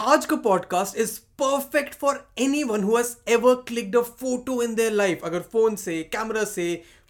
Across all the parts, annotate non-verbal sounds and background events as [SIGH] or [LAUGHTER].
आज का podcast is perfect for anyone whoever clicked a photo in their life अगर phone से camera से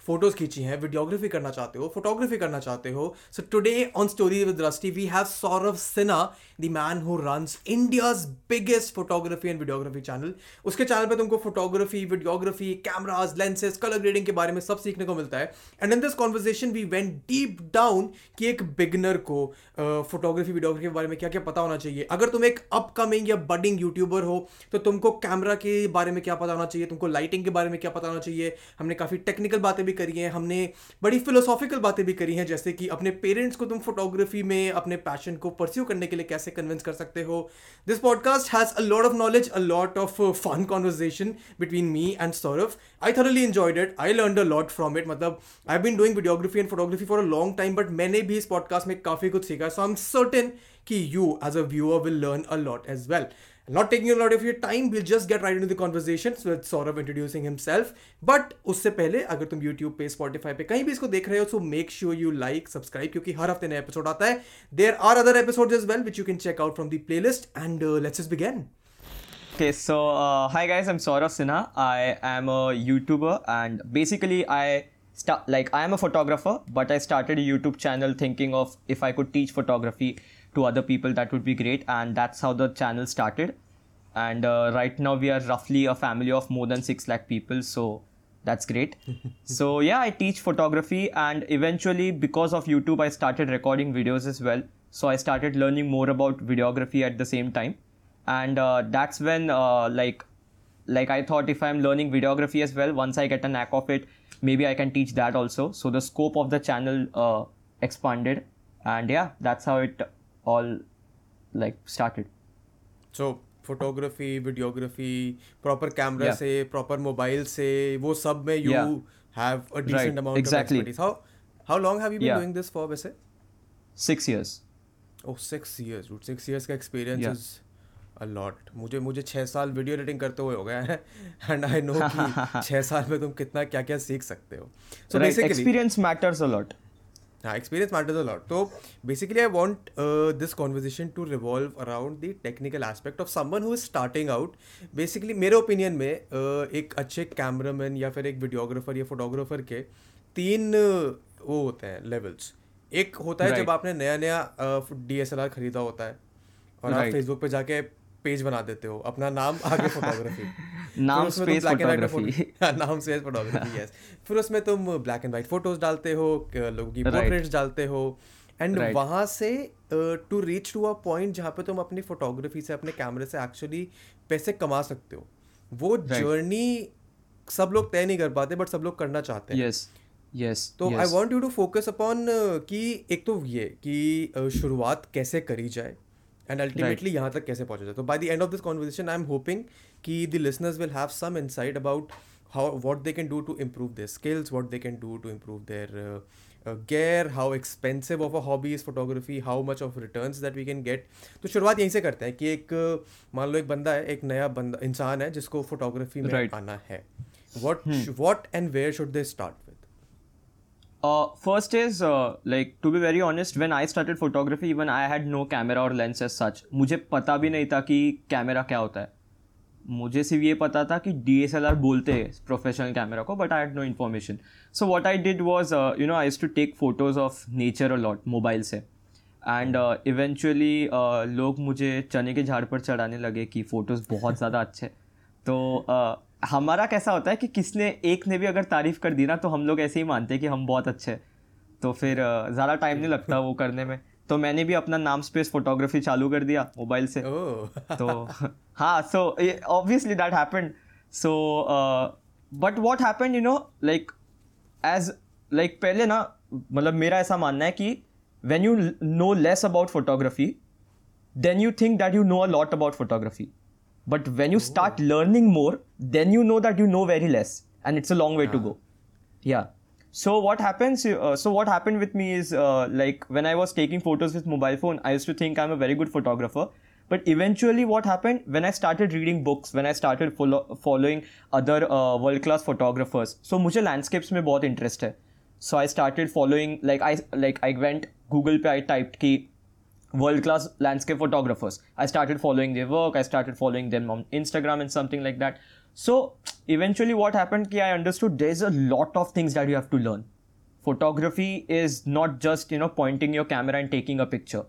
फ़ोटोज़ खींची हैं वीडियोग्राफी करना चाहते हो फोटोग्राफी करना चाहते हो so today on story with Drishti we have Saurabh Sinha the man who runs India's biggest photography and videography channel उसके चैनल पे तुमको photography videography cameras lenses colour grading के बारे में सब सीखने को मिलता है। And in this conversation we went deep down कि एक बिगनर को फोटोग्राफी वीडियोग्राफी के बारे में क्या क्या पता होना चाहिए। अगर तुम एक अपकमिंग या बडिंग यूट्यूबर हो तो तुमको कैमरा के बारे में क्या पता होना चाहिए? तुमको लाइटिंग के बारे में क्या पता होना चाहिए? हमने काफ़ी टेक्निकल बातें भी करी हैं, हमने बड़ी फिलोसॉफिकल बातें भी करी हैं, जैसे कि अपने पेरेंट्स को तुम फोटोग्राफी में, अपने पैशन को परस्यू करने के लिए कैसे कन्विंस कर सकते हो। This podcast has a lot of knowledge a lot of fun conversation between me and Saurabh I thoroughly enjoyed it I learn a lot from it मतलब I been doing videography and photography for a long time but मैंने भी इस podcast में काफ़ी कुछ सीखा। So I am certain कि you as a viewer will learn a lot as well not taking a lot of your time we'll just get right into the conversations with Saurav introducing himself but उससे पहले अगर तुम YouTube पे Spotify पे कहीं भी इसको देख रहे हो so make sure you like subscribe क्योंकि हर हफ़्ते नया एपिसोड आता है there are other episodes as well which you can check out from the playlist and uh, let's just begin Okay, so uh, hi guys, I'm Saurav Sinha. I am a YouTuber and basically I start like I am a photographer, but I started a YouTube channel thinking of if I could teach photography to other people, that would be great, and that's how the channel started. And uh, right now we are roughly a family of more than six lakh people, so that's great. [LAUGHS] so yeah, I teach photography, and eventually because of YouTube, I started recording videos as well. So I started learning more about videography at the same time and uh, that's when uh, like like i thought if i'm learning videography as well once i get a knack of it maybe i can teach that also so the scope of the channel uh, expanded and yeah that's how it all like started. So photography videography proper camera से proper mobile से वो सब में you have a decent amount of expertise how how long have you been doing this for वैसे? Six years. Oh six years dude six years का experience is a lot मुझे मुझे छः साल वीडियो एडिटिंग करते हुए हो गया है एंड आई नो कि [LAUGHS] छः साल में तुम कितना क्या क्या सीख सकते हो. So right. Basically experience matters a lot. हाँ एक्सपीरियंस मैटर्स अ लॉट तो basically I want this conversation to revolve around the technical aspect of someone who is starting out basically मेरे ओपिनियन में uh, एक अच्छे cameraman या फिर एक videographer या फोटोग्राफर के तीन uh, वो होते हैं लेवल्स एक होता है Right. जब आपने नया नया डी एस एल आर खरीदा होता है और right. आप फेसबुक पे जाके पेज बना देते हो अपना नाम आगे [LAUGHS] फोटोग्राफी [LAUGHS] नाम space photography. नाम स्पेस फोटोग्राफी यस फिर उसमें तुम ब्लैक एंड वाइट फ़ोटोज़ डालते हो लोगों की Right. पोर्ट्रेट्स डालते हो एंड Right. वहाँ से to reach to a point जहाँ पे तुम अपनी फोटोग्राफी से अपने कैमरे से एक्चुअली पैसे कमा सकते हो वो जर्नी सब लोग तय नहीं कर पाते बट सब लोग करना चाहते हैं yes yes तो I. Want you to focus upon कि एक तो ये कि शुरुआत कैसे करी जाए एंड अल्टीमेटली यहाँ तक कैसे पहुँचा जाए तो by the end of this conversation I am hoping कि the listeners will have some insight about how what they can do to improve their skills what they can do to improve their gear how expensive of a hobby is photography how much of returns that we can get तो शुरुआत यहीं से करते हैं कि एक uh, मान लो एक बंदा है एक नया बंदा इंसान है जिसको फोटोग्राफी में Right. आना है। What what and where should they start with? Uh, first is uh, like to be very honest when i started photography even i had no camera or lens as such. मुझे पता भी नहीं था कि camera क्या होता है। मुझे सिर्फ़ ये पता था कि डी एस एल आर बोलते हैं प्रोफेशनल कैमरा को but I had no information so what I did was you know I to take photos of nature a lot mobile से। एंड इवेंचुअली लोग मुझे चने के झाड़ पर चढ़ाने लगे कि फ़ोटोज़ बहुत ज़्यादा अच्छे। तो uh, हमारा कैसा होता है कि किसने एक ने भी अगर तारीफ़ कर दी ना तो हम लोग ऐसे ही मानते हैं कि हम बहुत अच्छे हैं। तो फिर ज़्यादा टाइम नहीं लगता वो करने में। तो मैंने भी अपना नाम स्पेस फोटोग्राफी चालू कर दिया मोबाइल से। तो [LAUGHS] हाँ so obviously that happened so but what happened you know like as like पहले ना मतलब मेरा ऐसा मानना है कि when you know less about photography then you think that you know a lot about photography. but when you start learning more then you know that you know very less and it's a long way to go yeah so what happens uh, so what happened with me is uh, like when i was taking photos with mobile phone i used to think i'm a very good photographer but eventually what happened when i started reading books when i started follow, following other uh, world class photographers so मुझे landscapes में बहुत interest है so i started following like i like i went google पे i typed कि world class landscape photographers. I started following their work i started following them on instagram and something like that. So eventually what happened ki i understood there's a lot of things that you have to learn. Photography is not just you know pointing your camera and taking a picture.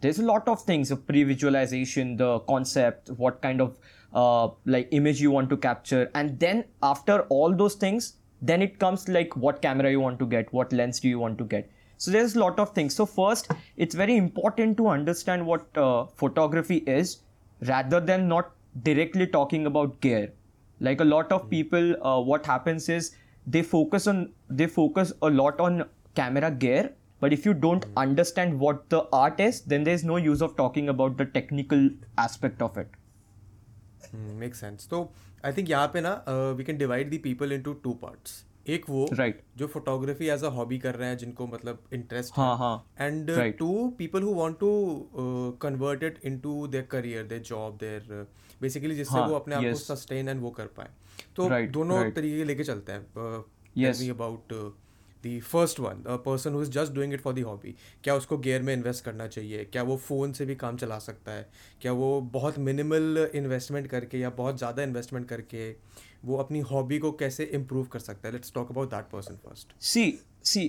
There's a lot of things the pre-visualization the concept what kind of uh, like image you want to capture. And then after all those things then it comes like what camera you want to get what lens do you want to get so there's a lot of things so first it's very important to understand what uh, photography is rather than not directly talking about gear like a lot of people uh, what happens is they focus on they focus a lot on camera gear but if you don't understand what the art is then there's no use of talking about the technical aspect of it make sense तो I think यहाँ पे ना we can divide the people into two parts एक वो Right. जो photography as a hobby कर रहे हैं जिनको मतलब इंटरेस्ट हाँ, हाँ. And to people who want to convert it into their career their job their basically जिससे हाँ, वो अपने yes. आप को सस्टेन एंड वो कर पाए तो Right, दोनों right. तरीके लेके चलते हैं. Me about the first one a person who is just doing it for the hobby क्या उसको गेयर में इन्वेस्ट करना चाहिए क्या वो फ़ोन से भी काम चला सकता है क्या वो बहुत मिनिमल इन्वेस्टमेंट करके या बहुत ज़्यादा इन्वेस्टमेंट करके वो अपनी हॉबी को कैसे इम्प्रूव कर सकता है? Let's talk about that person first see see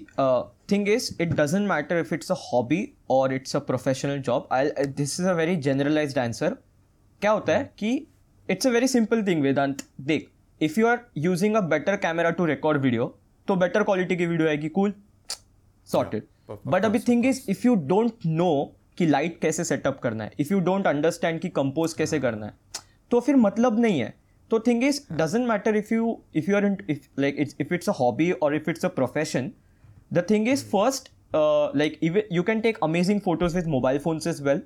thing is it doesn't matter if it's a hobby और it's a professional job I this is a very generalize answer क्या होता है कि it's a very simple thing Vedant देख if you are using a better camera to record video तो better quality की video आएगी cool sorted but अभी thing is if you don't know कि लाइट कैसे सेटअप करना है इफ़ यू डोंट अंडरस्टैंड कि कंपोज कैसे करना है तो फिर मतलब नहीं है. तो thing is doesn't matter if you if you are in like if it's a hobby और if it's a profession the thing is first uh, like even you can take amazing photos with mobile phones as well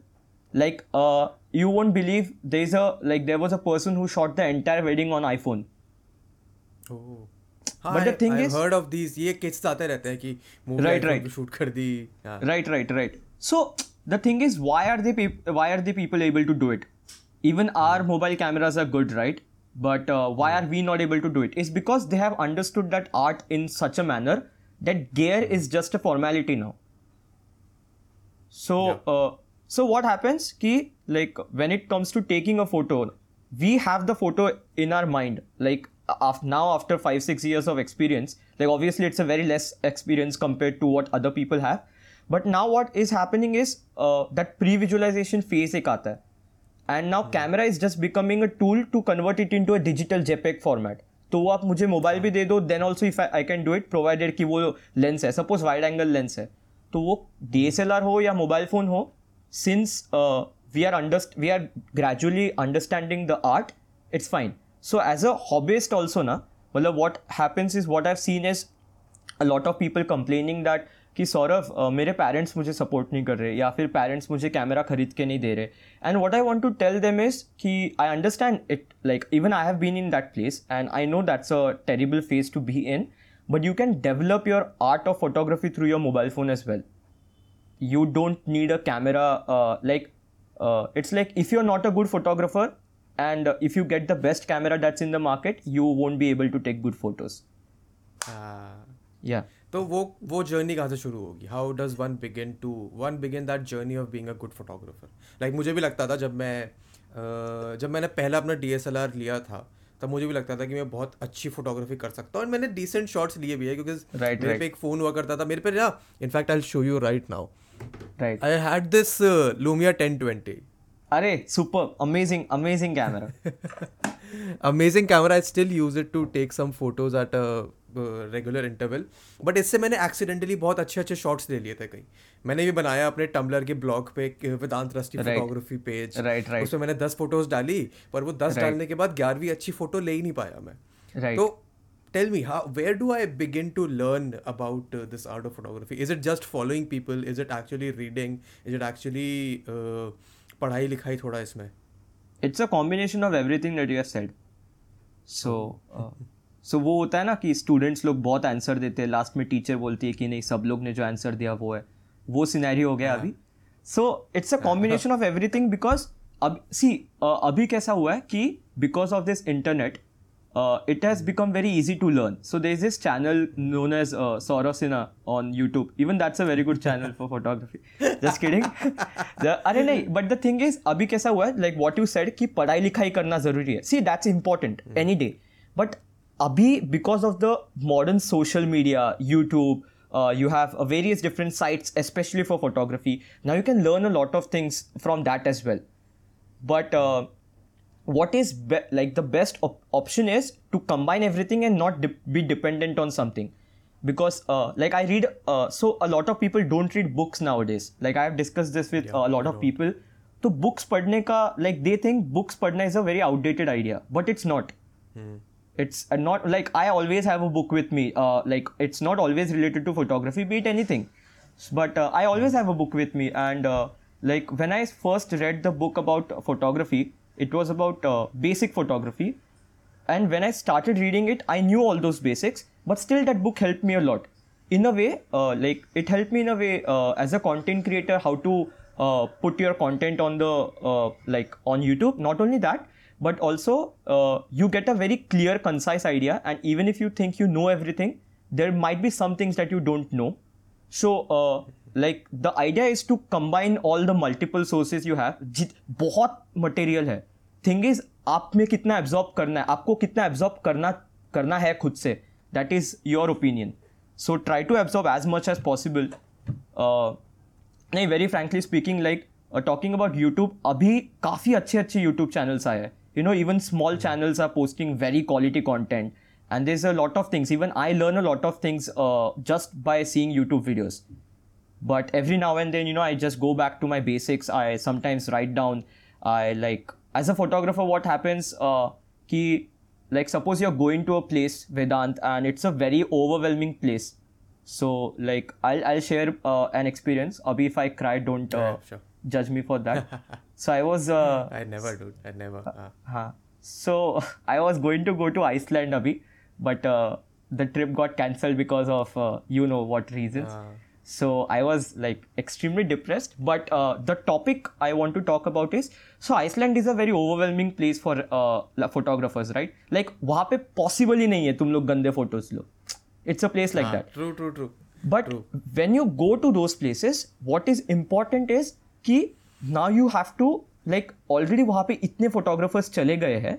like uh, you won't believe there's a like there was a person who shot the entire wedding on iphone हाँ But the thing is- heard of these ये kits आते रहते हैं कि movie Right, right. Shoot कर दी हाँ right right right so the thing is why are the peop- why are the people able to do it even our mobile cameras are good right but uh, why are we not able to do it? It's because they have understood that art in such a manner that gear is just a formality now. So Yeah. uh, so what happens? Ki like when it comes to taking a photo we have the photo in our mind. Like af- now after 5 6 years of experience like obviously it's a very less experience compared to what other people have. But now what is happening is uh, that pre-visualization phase ek aata hai and camera is just becoming a a to convert it into a digital JPEG format तो वो आप मुझे mobile भी दे दो then also if I can do it provided कि वो lens है। सपोज़ वाइड एंगल लेंस है। तो वो डी एस एल आर हो या मोबाइल फ़ोन हो since we are understand we are gradually understanding the art it's fine so as a hobbyist also ना मतलब what happens is what I seen is a lot of people complaining that कि सौरभ अ, मेरे parents मुझे support नहीं कर रहे या फिर पेरेंट्स मुझे कैमरा खरीद के नहीं दे रहे। And what I want to tell them is कि I understand it like even I have been in that place and I know that's a terrible phase to be in but you can develop your art of photography through your mobile phone as well you don't need a camera uh, like uh, it's like if you're not a good photographer and uh, if you get the best camera that's in the market you won't be able to take good photos. हाँ yeah. तो वो वो journey कहाँ से शुरू होगी? How does one begin to one begin that journey of being a good photographer like मुझे भी लगता था जब मैं जब मैंने पहला अपना डीएसएलआर लिया था तब मुझे भी लगता था कि मैं बहुत अच्छी फोटोग्राफी कर सकता हूँ। और मैंने डिसेंट शॉट्स लिए भी है क्योंकि Right, मेरे right. पे एक फ़ोन हुआ करता था। मेरे पे ना in fact I show you right now I had this Lumia ten twenty अरे super amazing amazing camera amazing camera I still use it to take some photos at a regular interval but इससे मैंने accidentally बहुत अच्छे अच्छे shots ले लिए थे कहीं मैंने भी बनाया अपने टम्बलर के ब्लॉग पे Vedant Rusty Right. Photography page Right, right. उसमें मैंने दस फ़ोटोज़ डाली पर वो दस Right. डालने के बाद ग्यारहवीं अच्छी फ़ोटो ले ही नहीं पाया मैं Right. तो tell me how where do I begin to learn about this art of photography is it just following people is it actually reading is it actually पढ़ाई लिखाई थोड़ा इसमें it's a combination of everything that you have said so so so, वो होता है ना कि students लोग बहुत आंसर देते हैं। लास्ट में टीचर बोलती है कि नहीं सब लोग ने जो आंसर दिया वो है। वो सिनेरियो हो गया हाँ। अभी। सो इट्स हाँ। A combination of everything because अब सी अभी कैसा हुआ है कि because of this internet it has become very easy to learn so they is this channel known as Saurav Sinha on YouTube even that's a very good channel for photography just kidding अरे नहीं but the thing is अभी कैसा हुआ है? Like what you said कि पढ़ाई लिखाई करना ज़रूरी है। See that's important any day but abhi because of the modern social media youtube uh, you have uh, various different sites especially for photography. Now you can learn a lot of things from that as well. But uh, what is be- like the best op- option is to combine everything and not de- be dependent on something. Because uh, like i read uh, so a lot of people don't read books nowadays. Like i have discussed this with yeah, uh, a lot of people. so books padne ka like they think books padna is a very outdated idea but it's not. Hmm it's uh, not like i always have a book with me uh, like it's not always related to photography be it anything. But uh, i always have a book with me and uh, like when i first read the book about photography it was about uh, basic photography. And when i started reading it i knew all those basics but still that book helped me a lot. In a way uh, like it helped me in a way as a content creator how to put your content on the like on youtube. Not only that but also uh, you get a very clear concise idea and even if you think you know everything there might be some things that you don't know so uh, like the idea is to combine all the multiple sources you have जित बहुत material है thing is आप में कितना absorb करना है आपको कितना एब्जॉर्ब करना करना है खुद से that is your opinion so try to absorb as much as possible नहीं very frankly speaking like talking about YouTube अभी काफ़ी अच्छे अच्छे यूट्यूब चैनल्स आए हैं you know even small hmm. channels are posting very quality content. And there's a lot of things. Even i learn a lot of things uh, just by seeing youtube videos. But every now and then you know i just go back to my basics. I sometimes write down i like as a photographer what happens uh ki, like suppose you're going to a place vedant and it's a very overwhelming place. So like i'll, I'll share uh, an experience. Abhi if i cry don't uh, yeah, sure. judge me for that. [LAUGHS] so i was uh, I never do. I never. Uh, Huh. [LAUGHS] So [LAUGHS] I was going to go to Iceland, Abhi, but uh, the trip got cancelled because of uh, you know what reasons. Ah. So I was like extremely depressed. But uh, the topic I want to talk about is so Iceland is a very overwhelming place for uh, la- photographers, right? Like वहाँ पे possible ही नहीं है तुम लोग गंदे photos लो. It's a place like ah, that. True, true, true. But when you go to those places, what is important is कि now you have to like already वहाँ पे इतने फोटोग्राफर्स चले गए हैं।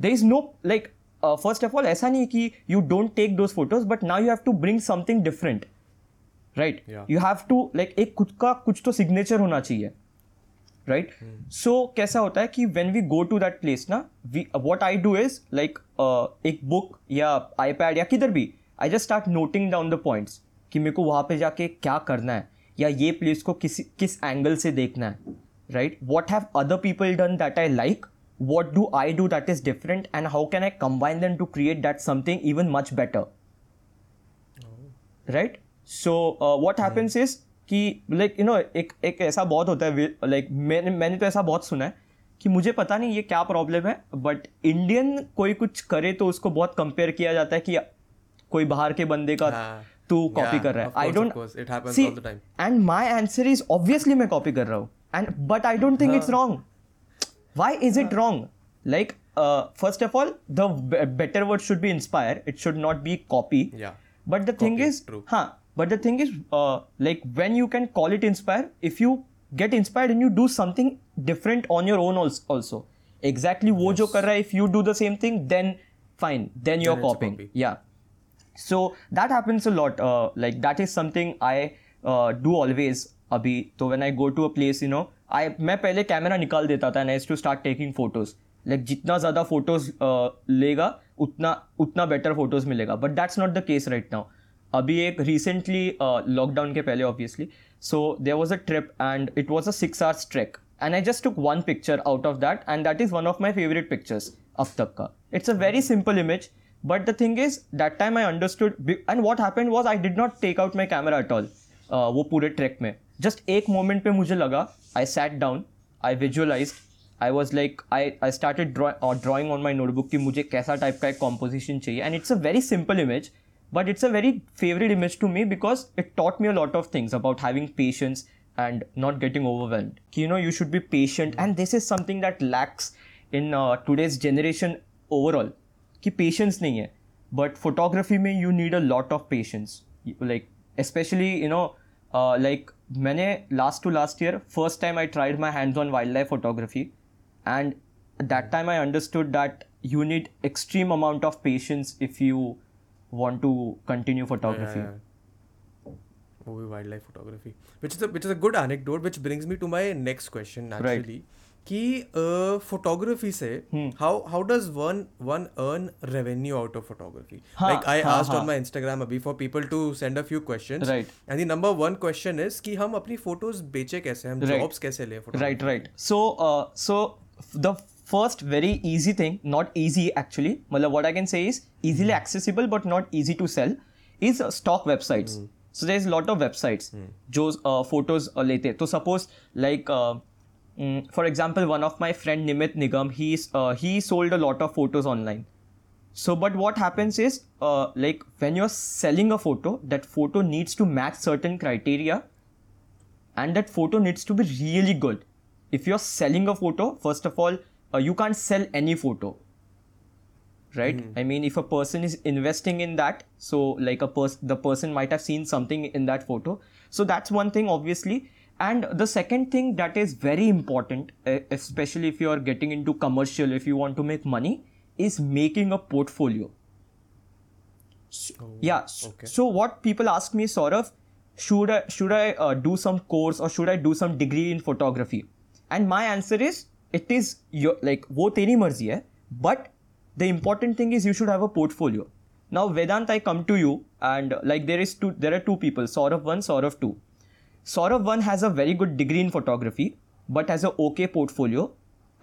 There is no like first of all ऐसा नहीं कि you don't take those photos but now you have to bring something different right you have to like एक खुद का कुछ तो सिग्नेचर होना चाहिए राइट सो hmm. कैसा होता है कि when we go to that place ना we what I do is like एक बुक या आई पैड या किधर भी I just start noting down the points कि मेरे को वहाँ पे जाके क्या करना है। या ये प्लेस को किसी किस एंगल से देखना है right what have other people done that I like what do I do that is different and how can I combine them to create that something even much better? Right so what happens is कि like you know एक एक ऐसा बहुत होता है like मैंने मैंने तो ऐसा बहुत सुना है कि मुझे पता नहीं ये क्या प्रॉब्लम है बट इंडियन कोई कुछ करे तो उसको बहुत कंपेयर किया जाता है कि कोई बाहर के बंदे का हाँ, तू कॉपी yeah, कर रहा है of I course, don't of course. It happens all the time. And my answer is obviously मैं कॉपी कर रहा हूँ and but I don't think it's wrong why is it wrong like uh, first of all the b- better word should be inspire it should not be copy Yeah. but the thing Copy, is true. huh but the thing is uh, like when you can call it inspire if you get inspired and you do something different on your own als- also exactly wo jo kar raha hai if you do the same thing then fine then you're Then it's a copying copy. yeah So that happens a lot uh, like that is something i uh, do always अभी। तो when i go to a place you know i मैं पहले camera निकाल देता था and I used to start taking photos like जितना ज़्यादा photos लेगा उतना उतना बेटर फ़ोटोज़ मिलेगा। But that's not the case right now अभी एक रिसेंटली लॉकडाउन के पहले obviously so there was a trip and it was a six hours trek and I just took one picture out of that and that is one of my favourite pictures अब तक का। It's a very simple image but the thing is that time I understood and what happened was I did not take out my camera at all वो पूरे track में just एक moment पे मुझे लगा I sat down I visualize I was like I I started drawing on my notebook कि मुझे कैसा टाइप का एक कॉम्पोजिशन चाहिए and it's a very simple image but it's a very favorite image to me because it taught me a lot of things about having patience and not getting overwhelmed you know you should be patient and this is something that lacks in uh, today's generation overall कि patience नहीं है. But photography में you need a lot of patience like specially you know like मैंने last to last year first time I tried my hands on wildlife photography and that time I understood that you need extreme amount of patience if you want to continue photography Yeah, yeah. वो भी wildlife photography which is which is a good anecdote which brings me to my next question actually कि photography से how how does one one earn revenue out of photography like I asked on my Instagram अभी for people to send a few question and the number one question is कि हम अपनी photos बेचे कैसे हम jobs कैसे ले right right so so the first very easy thing not easy actually मतलब what I can say is easily accessible but not easy to sell is stock websites so there is lot of websites जो photos लेते हैं. तो suppose like mm, for example one of my friend Nimit Nigam he's uh, he sold a lot of photos online. So but what happens is uh, like when you're selling a photo that photo needs to match certain criteria and that photo needs to be really good. If you're selling a photo first of all uh, you can't sell any photo right? I mean if a person is investing in that so like a person the person might have seen something in that photo. So that's one thing obviously and the second thing that is very important especially if you are getting into commercial if you want to make money is making a portfolio. Yeah okay. so what people ask me sort of should i should i uh, do some course or should i do some degree in photography? And my answer is it is your like wo teri marzi hai but the important thing is you should have a portfolio. Now vedant i come to you and like there is two there are two people sort of 1 sort of 2 saurav 1 has a very good degree in photography but has a okay portfolio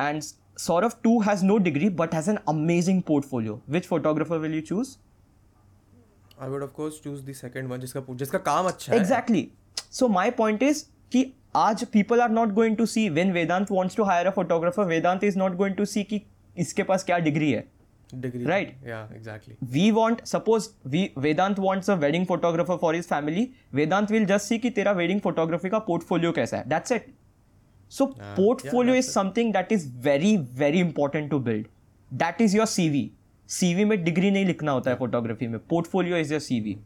and saurav 2 has no degree but has an amazing portfolio which photographer will you choose I would of course choose the second one जिसका जिसका काम अच्छा है exactly so my point is कि आज people are not going to see when Vedant wants to hire a photographer Vedant is not going to see कि इसके पास क्या डिग्री है Degree Right. या exactly we want suppose we Vedant wants a wedding photographer for his family Vedant will just see कि तेरा wedding photography का portfolio कैसा है that's it so yeah, portfolio that's is it. something that is very very important to build that is your CV CV में degree नहीं लिखना होता है फोटोग्राफी में portfolio is your CV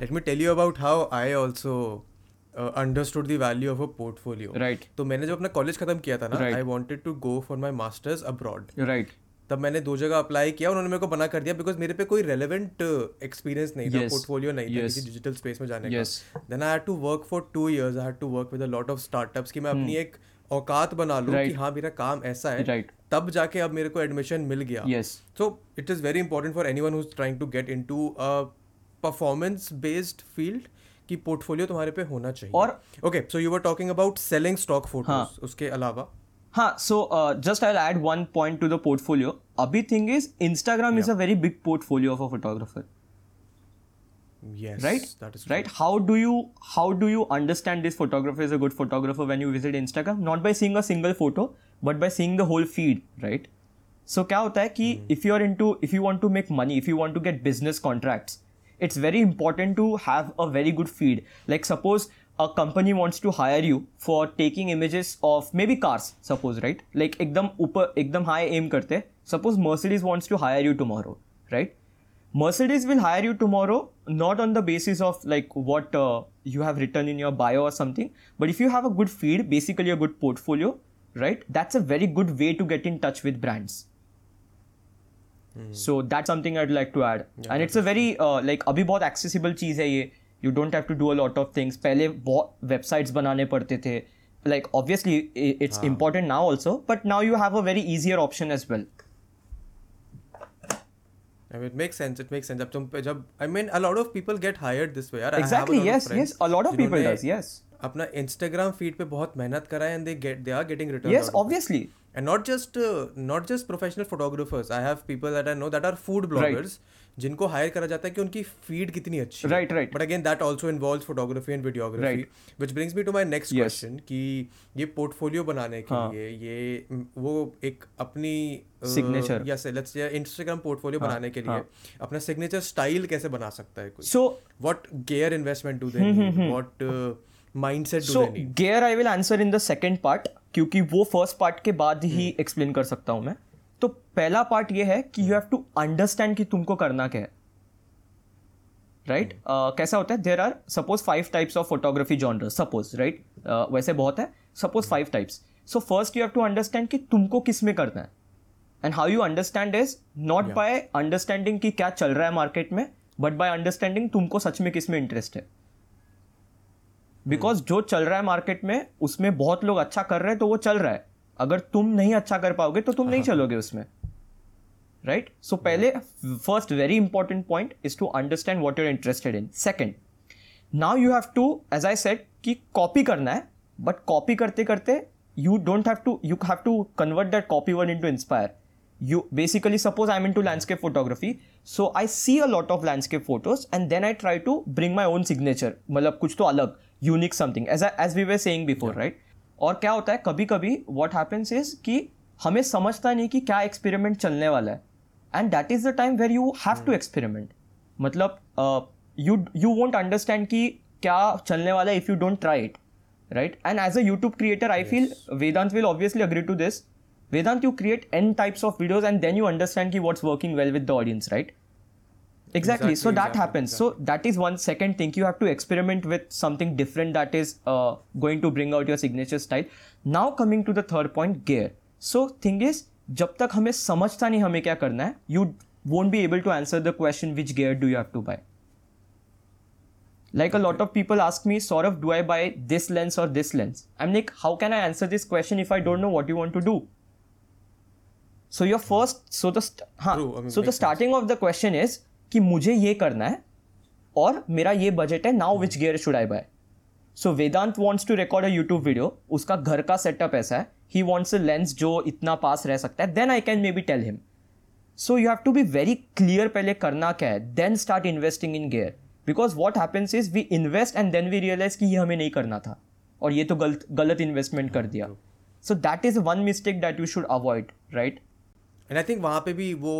Let me tell you about how I also uh, understood the value of a portfolio. Right. तो मैंने जब अपना कॉलेज खत्म किया था ना आई wanted to go for my masters abroad. right तब मैंने दो जगह अप्लाई किया उन्होंने मेरे को मना कर दिया बिकॉज़ मेरे पे कोई रेलेवेंट एक्सपीरियंस नहीं था पोर्टफोलियो नहीं था किसी डिजिटल स्पेस में जाने का। Then I had to work for two years I had to work with a lot of startups कि मैं अपनी एक औकात बना लूँ कि Hmm. हाँ मेरा काम ऐसा है। तब जाके अब मेरे को एडमिशन मिल गया। Yes. So it is very important for anyone who's trying to get into a performance based field कि पोर्टफोलियो तुम्हारे पे होना चाहिए। और- okay so you were talking about selling stock photos उसके अलावा। हाँ so just I add one point to the portfolio अभी thing is Instagram is a very big portfolio of a photographer right right how do you how do you understand this photographer is a good photographer when you visit Instagram not by seeing a single photo but by seeing the whole feed right so क्या होता है कि if you are into if you want to make money if you want to get business contracts it's very important to have a very good feed like suppose a company wants to hire you for taking images of maybe cars, suppose, right? Like एकदम ऊपर एकदम high aim करते Suppose Mercedes wants to hire you tomorrow, right? Mercedes will hire you tomorrow not on the basis of like what uh, you have written in your bio or something, but if you have a good feed, basically a good portfolio, right? That's a very good way to get in touch with brands. So that's something I'd like to add. and it's a very uh, like अभी बहुत accessible चीज़ है ये. You don't have to do a lot of things. पहले बहुत websites बनाने पड़ते थे. Like obviously i- it's important now also, but now you have a very easier option as well. I mean, it makes sense it makes sense जब तुम पे जब I mean a lot of people get hired this way यार I have a Exactly. lot of Yes. friends Yes. A lot of people जिन्होंने does. Yes. अपना Instagram feed पे बहुत मेहनत करा है and they get they are getting return Yes. Obviously. and not just uh, not just professional photographers i have people that i know that are food bloggers जिनको hire करा जाता है कि उनकी फ़ीड कितनी अच्छी right right but again that also involves photography and videography. Which brings me to my next question कि ये पोर्टफोलियो बनाने के हाँ. लिए ये वो एक अपनी Signature. या से लेट्स से इंस्टाग्राम पोर्टफोलियो बनाने के लिए हाँ. अपना सिग्नेचर स्टाइल कैसे बना सकता है कोई? So what gear investment do they what mindset do so they need gear I will answer in the second क्योंकि वो फ़र्स्ट पार्ट के बाद ही एक्सप्लेन कर सकता हूँ मैं। तो पहला पार्ट ये है कि यू हैव टू अंडरस्टैंड कि तुमको करना क्या है। Right right? uh, कैसा होता है? There are suppose five types of photography genre suppose right वैसे बहुत है। Suppose five types so first you have to understand कि तुमको किसमें करना है। And how you understand is not by understanding कि क्या चल रहा है मार्केट में बट बाय अंडरस्टैंडिंग तुमको सच में किसमें इंटरेस्ट है। Because hmm. जो चल रहा है मार्केट में उसमें बहुत लोग अच्छा कर रहे हैं तो वो चल रहा है। अगर तुम नहीं अच्छा कर पाओगे तो तुम नहीं हाँ। चलोगे उसमें। राइट सो पहले first very important point is to understand what you're interested in second now you have to as I said कि कॉपी करना है बट कॉपी करते करते you don't have to you have to convert that copy word into inspire you basically suppose i'm into landscape photography so i see a lot of landscape photos and then i try to bring my own signature. मतलब कुछ तो अलग unique something as as we were saying before right और क्या होता है कभी कभी वॉट हैपन्स इज़ कि हमें समझता नहीं कि क्या एक्सपेरिमेंट चलने वाला है। And that is the time where you have to experiment मतलब यू यू वोंट अंडरस्टैंड कि क्या चलने वाला है if you don't try it right and as a YouTube creator I feel Vedant will obviously agree to this Vedant you create n types of videos and then you understand ki what's working well with the audience right? exactly, exactly so that exactly, happens exactly. so that is one second thing you have to experiment with something different that is uh, going to bring out your signature style now coming to the third point gear so thing is जब तक हमें समझता नहीं हमें क्या करना है you won't be able to answer the question which gear do you have to buy like a lot of people ask me sort of do i buy this lens or this lens i'm like how can i answer this question if i don't know what you want to do so your first so the हाँ so the starting of the question is कि मुझे ये करना है और मेरा ये budget है now which gear should I buy so Vedant wants to record a YouTube video उसका घर का सेटअप ऐसा है। ही वॉन्ट्स अ लेंस जो इतना पास रह सकता है। Then I can maybe tell him so you have to be very clear पहले करना क्या है। Then start investing in gear because what happens is we invest and then we realise कि ये हमें नहीं करना था। और ये तो गलत गलत इन्वेस्टमेंट कर दिया। So that is one mistake that you should avoid right and I think वहाँ पे भी वो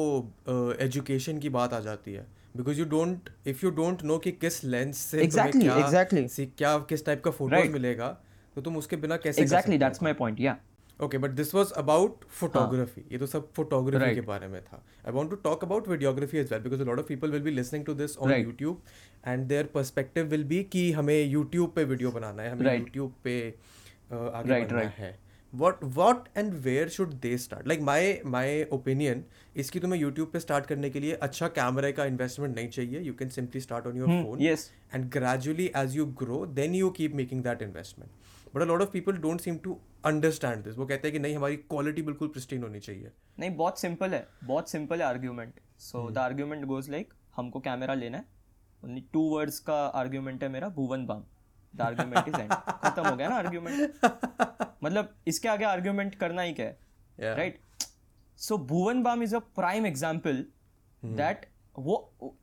एजुकेशन uh, की बात आ जाती है। Because you don't if you don't know कि किस लेंस से exactly, क्या exactly. क्या किस टाइप का फ़ोटो right. मिलेगा तो तुम उसके बिना कैसे एग्जैक्टली दैट्स माय पॉइंट या okay but this was about photography ये तो सब फोटोग्राफी right. के बारे में था। I want to talk about videography as well because lot of people will be listening to this on YouTube and their perspective will be कि हमें YouTube पे वीडियो बनाना है हमें यूट्यूब पे uh, आगे right, बढ़ना right. है। What what and where should they start like my my opinion इसकी तुम्हें यूट्यूब पे स्टार्ट करने के लिए अच्छा कैमरे का इन्वेस्टमेंट नहीं चाहिए। You can simply start on your phone and gradually as you grow then you keep making that investment but a lot of people don't seem to understand this वो कहते हैं कि नहीं हमारी क्वालिटी बिल्कुल प्रिस्टीन होनी चाहिए। नहीं बहुत सिंपल है। बहुत सिंपल है argument so the argument goes like हमको कैमरा लेना है। टू वर्ड्स का आर्ग्यूमेंट है मेरा भुवन बाम। आर्ग्यूमेंट खत्म हो गया ना आर्ग्यूमेंट मतलब इसके आगे आर्ग्यूमेंट करना ही क्या है? Right so Bhuvan Bam is a prime example that वो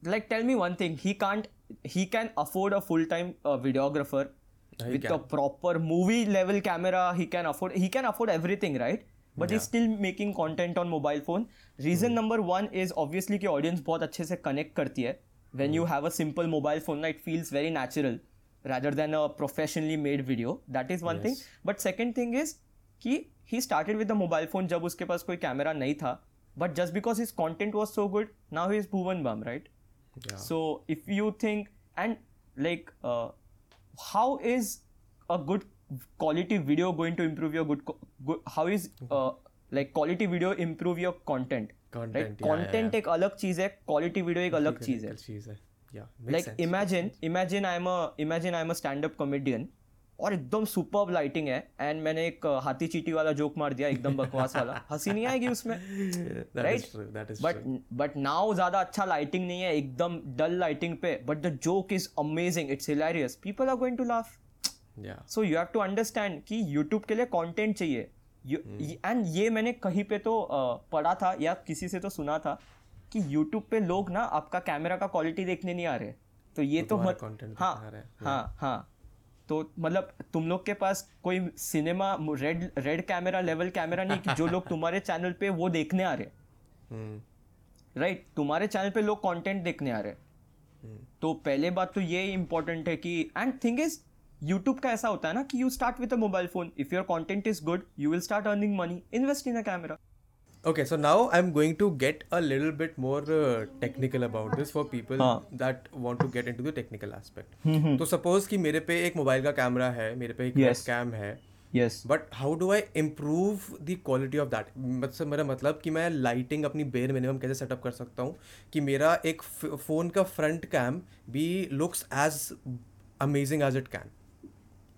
like tell me one thing he can't he can afford a full time videographer with a proper movie level camera he can afford he can afford everything right but is still making content on mobile phone reason number one is obviously कि audience बहुत अच्छे से connect करती है. When you have a simple mobile phone ना it feels very natural rather than a professionally made video that is one yes. thing but second thing is कि he started with the mobile phone जब उसके पास कोई camera नहीं था but just because his content was so good now he is Bhuvan Bam right yeah. so if you think and like uh, how is a good quality video going to improve your good, good how is uh, like quality video improve your content content right? yeah, content yeah, yeah. एक अलग चीज़ है quality video एक अलग चीज़ है चीज़ है like imagine imagine I am imagine I am stand up comedian और एकदम सुपर लाइटिंग है एंड मैंने एक हाथी चीटी वाला जोक मार दिया एकदम बकवास वाला। [LAUGHS] हँसी नहीं आएगी उसमें राइट बट बट नाउ ज़्यादा अच्छा लाइटिंग नहीं है एकदम डल लाइटिंग पे but the joke is amazing it's hilarious people are going to laugh so you have to understand कि यूट्यूब के लिए कंटेंट चाहिए। And hmm. ये मैंने कहीं पे तो uh, पढ़ा था या किसी से तो सुना था कि यूट्यूब पे लोग ना आपका कैमरा का क्वालिटी देखने नहीं आ रहे। तो ये तो मत हाँ हाँ हाँ तो मतलब तुम लोग के पास कोई cinema red red camera level camera नहीं कि जो लोग [LAUGHS] तुम्हारे चैनल पे वो देखने आ रहे। राइट हम्म। right? तुम्हारे चैनल पे लोग कंटेंट देखने आ रहे। हम्म। तो पहले बात तो ये इंपॉर्टेंट है कि एंड थिंग इज़ यूट्यूब का ऐसा होता है ना कि you start with a mobile phone if your content is good you will start earning money invest in a camera Okay, so now I'm going to get a little bit more uh, technical about this for people हाँ. that want to get into the technical aspect. तो suppose कि मेरे पे एक mobile का camera है मेरे पे एक Yes. कैम है yes but how do I improve the quality of that मतलब मेरा मतलब कि मैं लाइटिंग अपनी बेयर मिनिमम कैसे सेटअप कर सकता हूँ कि मेरा एक फ़ोन का फ्रंट कैम भी looks as amazing as it can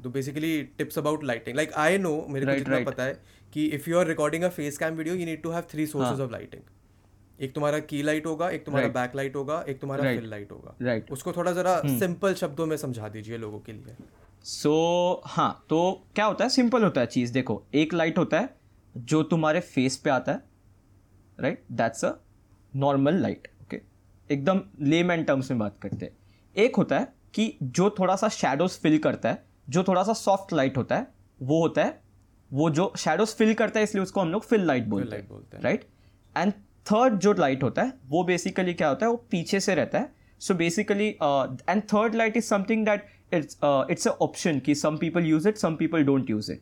तो basically tips about lighting like I know मेरे को जितना right. पता है कि if you are recording a face cam video you need to have three sources of lighting एक तुम्हारा की लाइट होगा एक तुम्हारा बैक लाइट होगा एक तुम्हारा Right. फिल लाइट होगा. Right. उसको थोड़ा जरा सिंपल शब्दों में समझा दीजिए लोगों के लिए. सो हाँ तो क्या होता है? सिंपल होता है चीज़. देखो एक लाइट होता है जो तुम्हारे फेस पे आता है right that's a normal light okay एकदम लेमैन टर्म्स में बात करते हैं. एक होता है कि जो थोड़ा सा शेडोज फिल करता है जो थोड़ा सा सॉफ्ट लाइट होता है वो होता है वो जो शेडोज फिल करता है इसलिए उसको हम लोग फिल लाइट बोलते हैं। राइट एंड थर्ड जो लाइट होता है वो बेसिकली क्या होता है वो पीछे से रहता है। So basically and third light is something that it's it's a option कि some people use it some people don't use it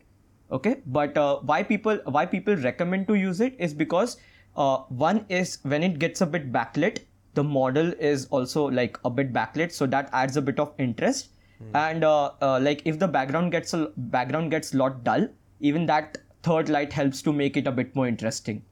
okay but why people why people people to use it is because one is when it gets a bit backlit the model is also like a bit backlit so that adds a bit of interest. and uh, uh, like if the background gets a background gets lot dull even that third light helps to make it a bit more interesting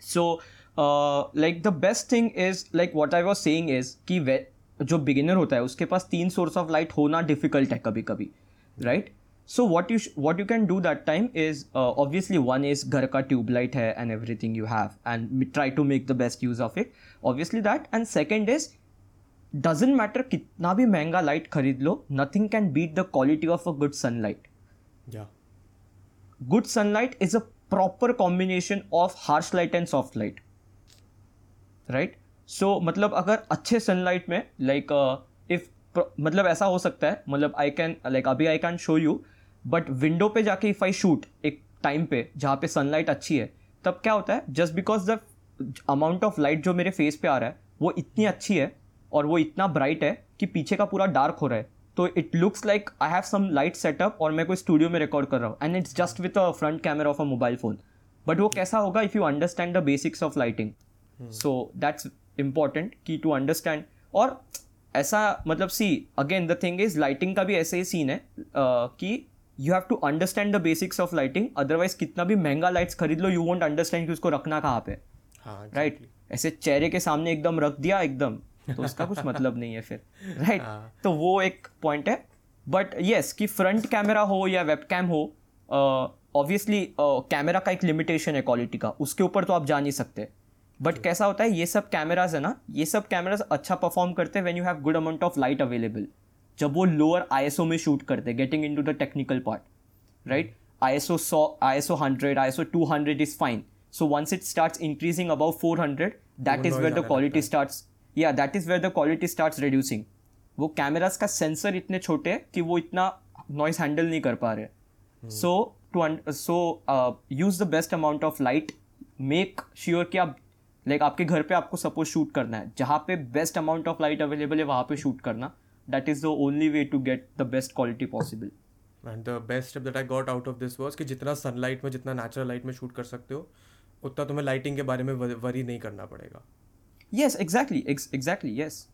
so uh, like the best thing is like what i was saying is कि वे जो beginner होता है उसके पास तीन source of light होना difficult है कभी कभी right so what you what you can do that time is obviously one is घर का ट्यूब लाइट है and everything you have and try to make the best use of it obviously that and second is doesn't matter कितना भी महँगा light खरीद लो nothing can beat the quality of a good sunlight good good sunlight is a proper combination of harsh light and soft light. Right? So मतलब अगर अच्छे sunlight में like if मतलब ऐसा हो सकता है मतलब आई कैन लाइक अभी I can show you but window पे जाके इफ़ आई शूट एक टाइम पे जहाँ पे सनलाइट अच्छी है तब क्या होता है? Just because the amount of light जो मेरे फेस पे आ रहा है वो इतनी अच्छी है और वो इतना ब्राइट है कि पीछे का पूरा डार्क हो रहा है। तो it looks like I have some light setup और मैं कोई स्टूडियो में रिकॉर्ड कर रहा हूँ। And it's just with a front camera of a mobile phone but वो कैसा होगा if you understand the basics of lighting so that's important की टू अंडरस्टैंड और ऐसा मतलब see again the thing is lighting का भी ऐसे ही सीन है uh, कि you have to understand the basics of lighting otherwise कितना भी महँगा लाइट्स खरीद लो यू वॉन्ट अंडरस्टैंड कि उसको रखना कहाँ पे। हाँ राइट ऐसे चेहरे के सामने एकदम रख दिया एकदम। तो उसका कुछ [LAUGHS] मतलब नहीं है फिर राइट हाँ। तो वो एक पॉइंट है। बट येस कि फ्रंट कैमरा हो या वेब कैम हो ऑब्वियसली कैमरा का एक लिमिटेशन है क्वालिटी का। उसके ऊपर तो आप जा नहीं सकते। बट कैसा होता है ये सब कैमराज है ना ये सब कैमराज अच्छा परफॉर्म करते हैं when you have good amount of light available जब वो लोअर आईएसओ में शूट करते हैं getting into the technical part right ISO 100 ISO 100 ISO 200 is fine so once it starts increasing above 400 that वो is noise where the आने quality लगता starts yeah that is where the quality starts reducing. वो cameras का sensor इतने छोटे हैं कि वो इतना नॉइस हैंडल नहीं कर पा रहे so to so use the best amount of light make sure कि आप लाइक आपके घर पे आपको सपोज़ शूट करना है। जहाँ पे best amount of light available है वहाँ पे शूट करना। That is the only way to get the best quality possible and the best step that I got out of this was कि जितना सनलाइट में जितना नेचुरल लाइट में shoot कर सकते हो उतना तुम्हें लाइटिंग के बारे में वरी नहीं करना पड़ेगा। Yes exactly exactly yes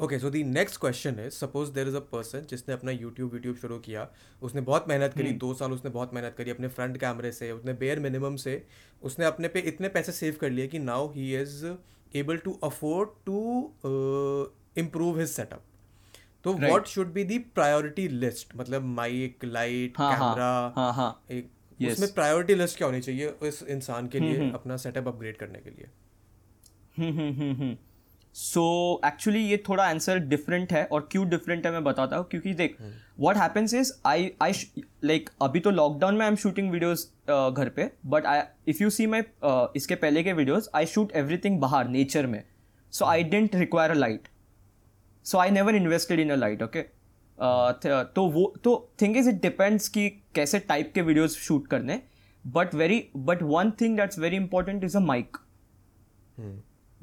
okay so the next question है suppose there is a person जिसने अपना यूट्यूब वीडियो शुरू किया उसने बहुत मेहनत करी दो साल उसने बहुत मेहनत करी अपने फ्रंट कैमरे से उसने बेयर मिनिमम से उसने अपने पे इतने पैसे सेव कर लिए कि now he is able to afford to improve his setup तो. What should be the priority list मतलब माइक लाइट कैमरा. एक Yes. उसमें प्रायोरिटी लिस्ट क्या होनी चाहिए इस इंसान के लिए अपना सेटअप अपग्रेड करने के लिए सो एक्चुअली ये थोड़ा आंसर डिफरेंट है और क्यों डिफरेंट है मैं बताता हूँ क्योंकि देख what happens is I I like अभी तो लॉकडाउन में आई एम शूटिंग वीडियोस घर पे but I if you see my इसके पहले के वीडियोस आई शूट एवरीथिंग बाहर नेचर में. So I didn't require a light so I never invested in a light okay तो वो तो थिंग इज़ इट डिपेंड्स कि कैसे टाइप के वीडियोज़ शूट करने but very but one thing that's very important is a mic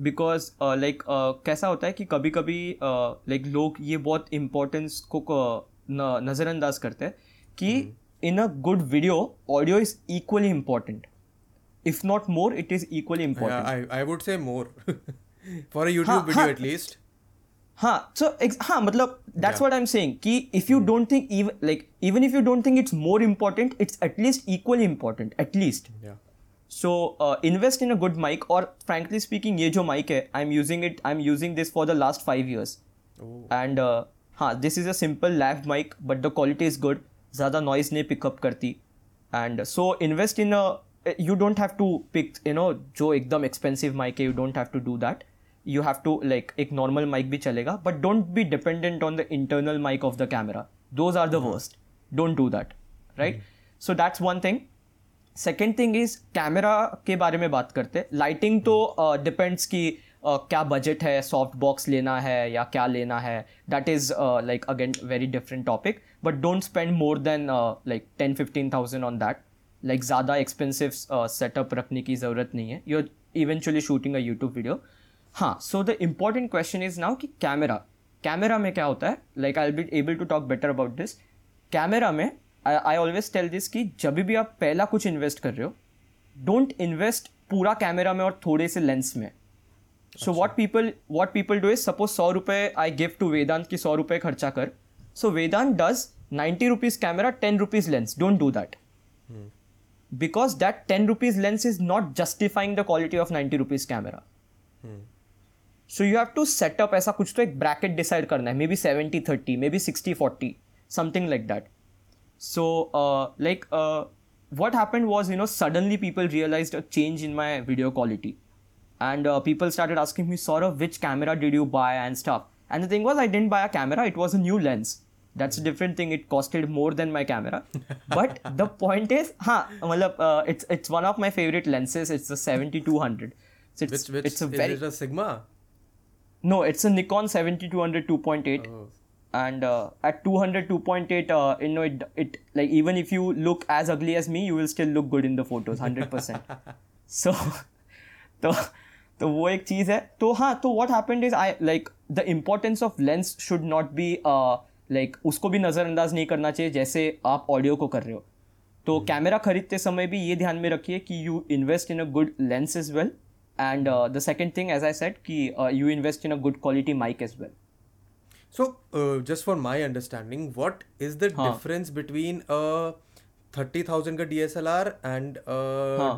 because like कैसा होता है कि कभी कभी लाइक लोग ये बहुत इम्पोर्टेंस को नज़रअंदाज करते हैं कि in a good video audio is equally important if not more it is equally important I would say more for YouTube at least हाँ सो एक्स हाँ मतलब that's what I am saying कि if you don't think like even if you don't think it's more important it's at least equally important at least so invest in a good mic और frankly speaking ये जो mic है I am using it I am using this for the last five years and हाँ this is a simple lav mic but the quality is good ज़्यादा noise नहीं pickup करती. And so invest in you don't have to pick you know जो एकदम expensive mic है you don't have to do that you have to like एक normal mic भी चलेगा but don't be dependent on the internal mic of the camera those are the worst don't do that right so that's one thing second thing is camera के बारे में बात करते lighting तो depends कि uh, क्या बजट है soft box लेना है या क्या लेना है। That is like again very different topic but don't spend more than like ten fifteen thousand on that like ज़्यादा एक्सपेंसिव सेटअप रखने की ज़रूरत नहीं है। You are eventually shooting a YouTube video हाँ so the important question is now कि camera camera में क्या होता है? Like I be able to talk better about this camera में आई ऑलवेज टेल दिस कि जब भी आप पहला कुछ इन्वेस्ट कर रहे हो डोंट इन्वेस्ट पूरा कैमरा में और थोड़े से लेंस में। So what people what people do is suppose सौ रुपये आई गिव टू वेदांत की सौ रुपये खर्चा कर। So Vedant does ninety rupees camera ten rupees lens don't do that because that ten rupees lens is not justifying the quality of ninety rupees camera so you have to setup ऐसा कुछ तो एक bracket decide करना है. Maybe 70 30 maybe 60 40 something like that. So, uh, like, uh, what happened was, you know, suddenly people realized a change in my video quality. And uh, people started asking me, sort of, which camera did you buy and stuff. And the thing was, I didn't buy a camera, it was a new lens. That's a different thing. It costed more than my camera. [LAUGHS] but the point is, huh, uh, it's, it's one of my favorite lenses. It's a 7200. So it's, which, which, it's a very. Is it a Sigma? No, it's a Nikon 7200 2.8. Oh. And uh, at 200 2.8 uh, you know it, it like even if you look as ugly as me you will still look good in the photos 100% [LAUGHS] so [LAUGHS] तो तो वो एक चीज़ है। तो हाँ तो what happened is I like the importance of lens should not be like उसको भी नज़रअंदाज नहीं करना चाहिए जैसे आप ऑडियो को कर रहे हो। तो कैमरा खरीदते समय भी ये ध्यान में रखिए कि you invest in a good lens as well and the second thing as I said that you invest in a good quality mic as well So, uh, just for my understanding, what is the हाँ. difference between a thirty thousand का D S L R and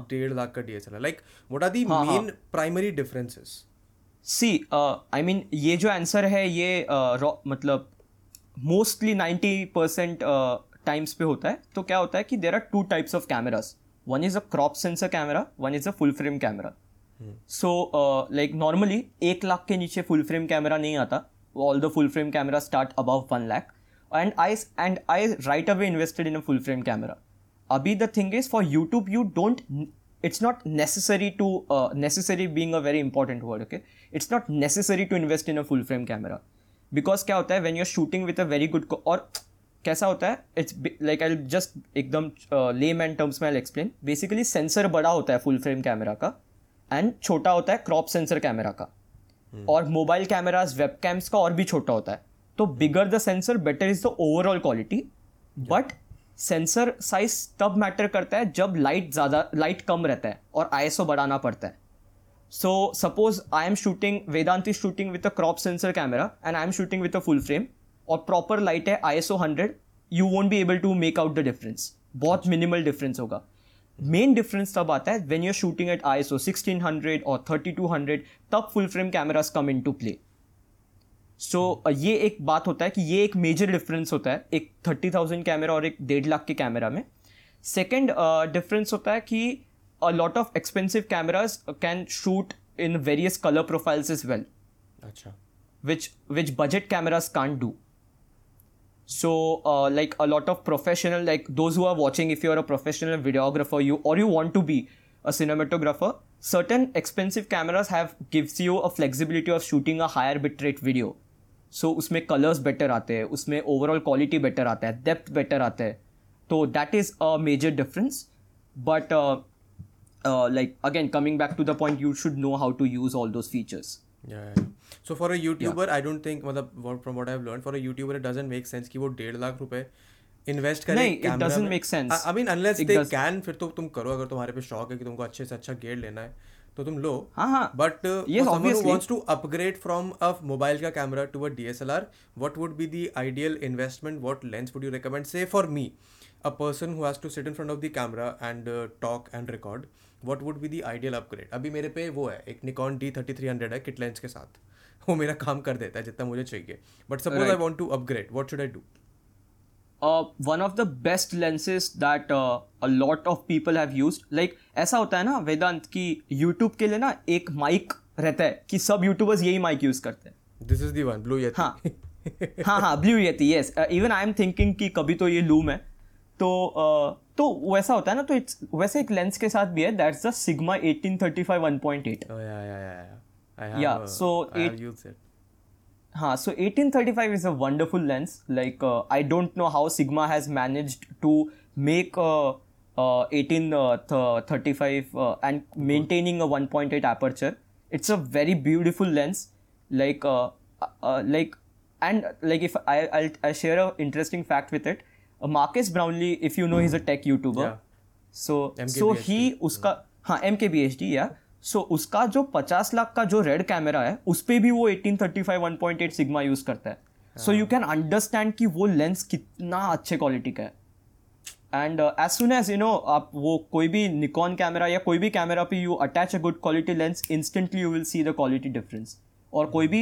डेढ़ लाख का DSLR? Like, what are the हाँ, हाँ. main primary differences? See I mean ये जो answer है ये uh, मतलब मोस्टली नाइन्टी परसेंट टाइम्स पे होता है तो क्या होता है कि there are two types of cameras one is a crop sensor camera one is a full frame camera so like normally एक लाख के नीचे फुल फ्रेम कैमरा नहीं आता all the full frame camera start above one lakh and I and I right away invested in a full frame camera अभी the thing is for YouTube you don't it's not necessary to uh, necessary being a very important word okay? It's not necessary to invest in a full frame camera. Because क्या होता है when you're shooting with a very good और कैसा होता है it's like I just एकदम ले man terms में आई एक्सप्लेन बेसिकली सेंसर बड़ा होता है फुल फ्रेम कैमरा का एंड छोटा होता है क्रॉप सेंसर कैमरा का और मोबाइल कैमराज वेब कैम्स का और भी छोटा होता है। तो bigger the sensor better is the overall quality but sensor size तब मैटर करता है जब लाइट ज़्यादा लाइट कम रहता है और आईएसओ बढ़ाना पड़ता है। So suppose I am shooting Vedant is shooting with a crop sensor camera and I am shooting with a full frame और प्रॉपर लाइट है I S O hundred you won't be able to make out the difference बहुत minimal difference होगा। Main difference तब आता है when you're shooting at ISO sixteen hundred और thirty two hundred तब full frame cameras come into play so ये एक बात होता है कि ये एक मेजर डिफरेंस होता है एक थर्टी थाउज़ेंड कैमरा और एक डेढ़ लाख के कैमरा में. सेकेंड डिफरेंस uh, होता है कि a lot of expensive cameras can shoot in various colour profiles as well अच्छा। Which which budget cameras can do. so uh, like a lot of professional like those who are watching if you're a professional videographer you or you want to be a cinematographer certain expensive cameras have gives you a flexibility of shooting a higher bitrate video so उसमें colors better आते हैं उसमें overall quality better आता है depth better आता है तो that is a major difference but uh, uh, like again coming back to the point you should know how to use all So है कि अच्छे से अच्छा गेयर लेना है तो तुम लो। But to upgrade from a mobile का camera to a D S L R what would be the ideal investment what lens would you recommend say for me a person who has to sit in front of the camera and uh, talk and record what would be the ideal upgrade अभी मेरे पे वो है एक Nikon D3300 है kit lens के साथ वो मेरा काम कर देता है जितना मुझे चाहिए but suppose I. Want to upgrade what should I do uh, one of the best lenses that uh, a lot of people have used like ऐसा होता है ना वेदांत कि YouTube के लिए ना एक माइक रहता है कि सब यूट्यूबर्स यही माइक यूज़ करते हैं this is the one Blue Yeti हाँ हाँ हाँ Blue Yeti yes even I am thinking कि कभी तो ये लूम है तो uh, तो वैसा होता है ना तो इट्स वैसे एक लेंस के साथ भी है that's the Sigma 1835 1.8 oh yeah yeah yeah yeah I have Yeah, uh, so I have it- used it हाँ so 1835 is a wonderful lens like uh, I don't know how Sigma has managed to make uh, uh, 1835 uh, and maintaining a 1.8 aperture it's a very beautiful lens like uh, uh, like and like if I I'll, I'll share a interesting fact with it uh, Brownlee if you know know a tech YouTuber so so he उसका हाँ M K B H D या so उसका जो 50 लाख का जो RED camera है उस पर भी वो 1835 1.8 सिग्मा यूज़ करता है. सो यू कैन अंडरस्टैंड कि वो लेंस कितना अच्छे क्वालिटी का है. And as soon as you know आप वो कोई भी निकॉन कैमरा या कोई भी कैमरा पे you attach a good quality lens instantly you will see the quality difference और कोई भी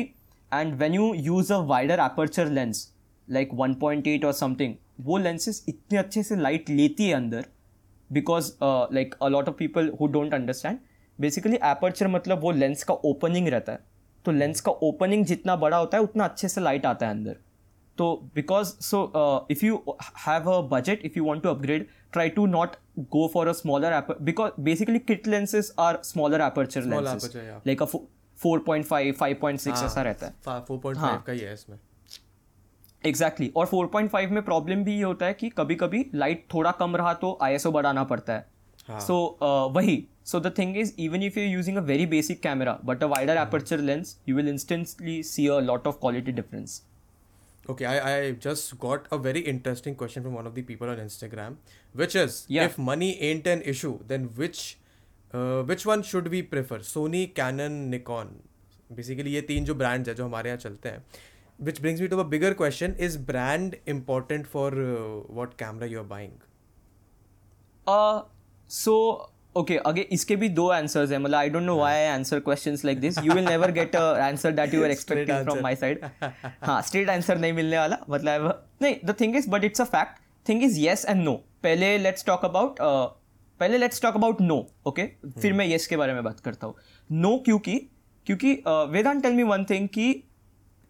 and when you use a wider aperture lens like 1.8 और समथिंग वो लेंसेज इतने अच्छे से लाइट लेती है अंदर because like a lot of people who don't understand basically aperture मतलब वो लेंस का ओपनिंग रहता है। तो लेंस का ओपनिंग जितना बड़ा होता है उतना अच्छे से लाइट आता है अंदर। तो because so if you have a budget if you want to upgrade try to not go for a smaller basically kit lenses are smaller aperture Small lenses aperture, yeah. like a fo- 4.5 5.6 हाँ, ऐसा रहता है। फा- 4.5 हाँ. का ही है इसमें। एग्जैक्टली और 4.5 में प्रॉब्लम भी ये होता है कि कभी कभी लाइट थोड़ा कम रहा तो आई एस ओ बढ़ाना पड़ता है। सो वही। So the thing is even if you using a very basic camera but a wider aperture lens you will instantly see a lot of quality difference okay I I just got a very interesting question from one of the people on Instagram which is if money ain't an issue then which which one should be prefer Sony Canon Nikon basically ये तीन जो brands है जो हमारे यहाँ चलते हैं Which brings me to a bigger question: Is brand important for uh, what camera you are buying? So okay अगे इसके भी दो आंसर्स है मतलब I don't know why I answer questions like this you will never get a answer that you are expecting from my side हाँ straight answer नहीं मिलने वाला मतलब नहीं the thing is but it's a fact thing is yes and no पहले let's talk about पहले let's talk about no okay फिर मैं येस yes के बारे में बात करता हूँ नो no, क्योंकि क्योंकि Vedant tell me one thing कि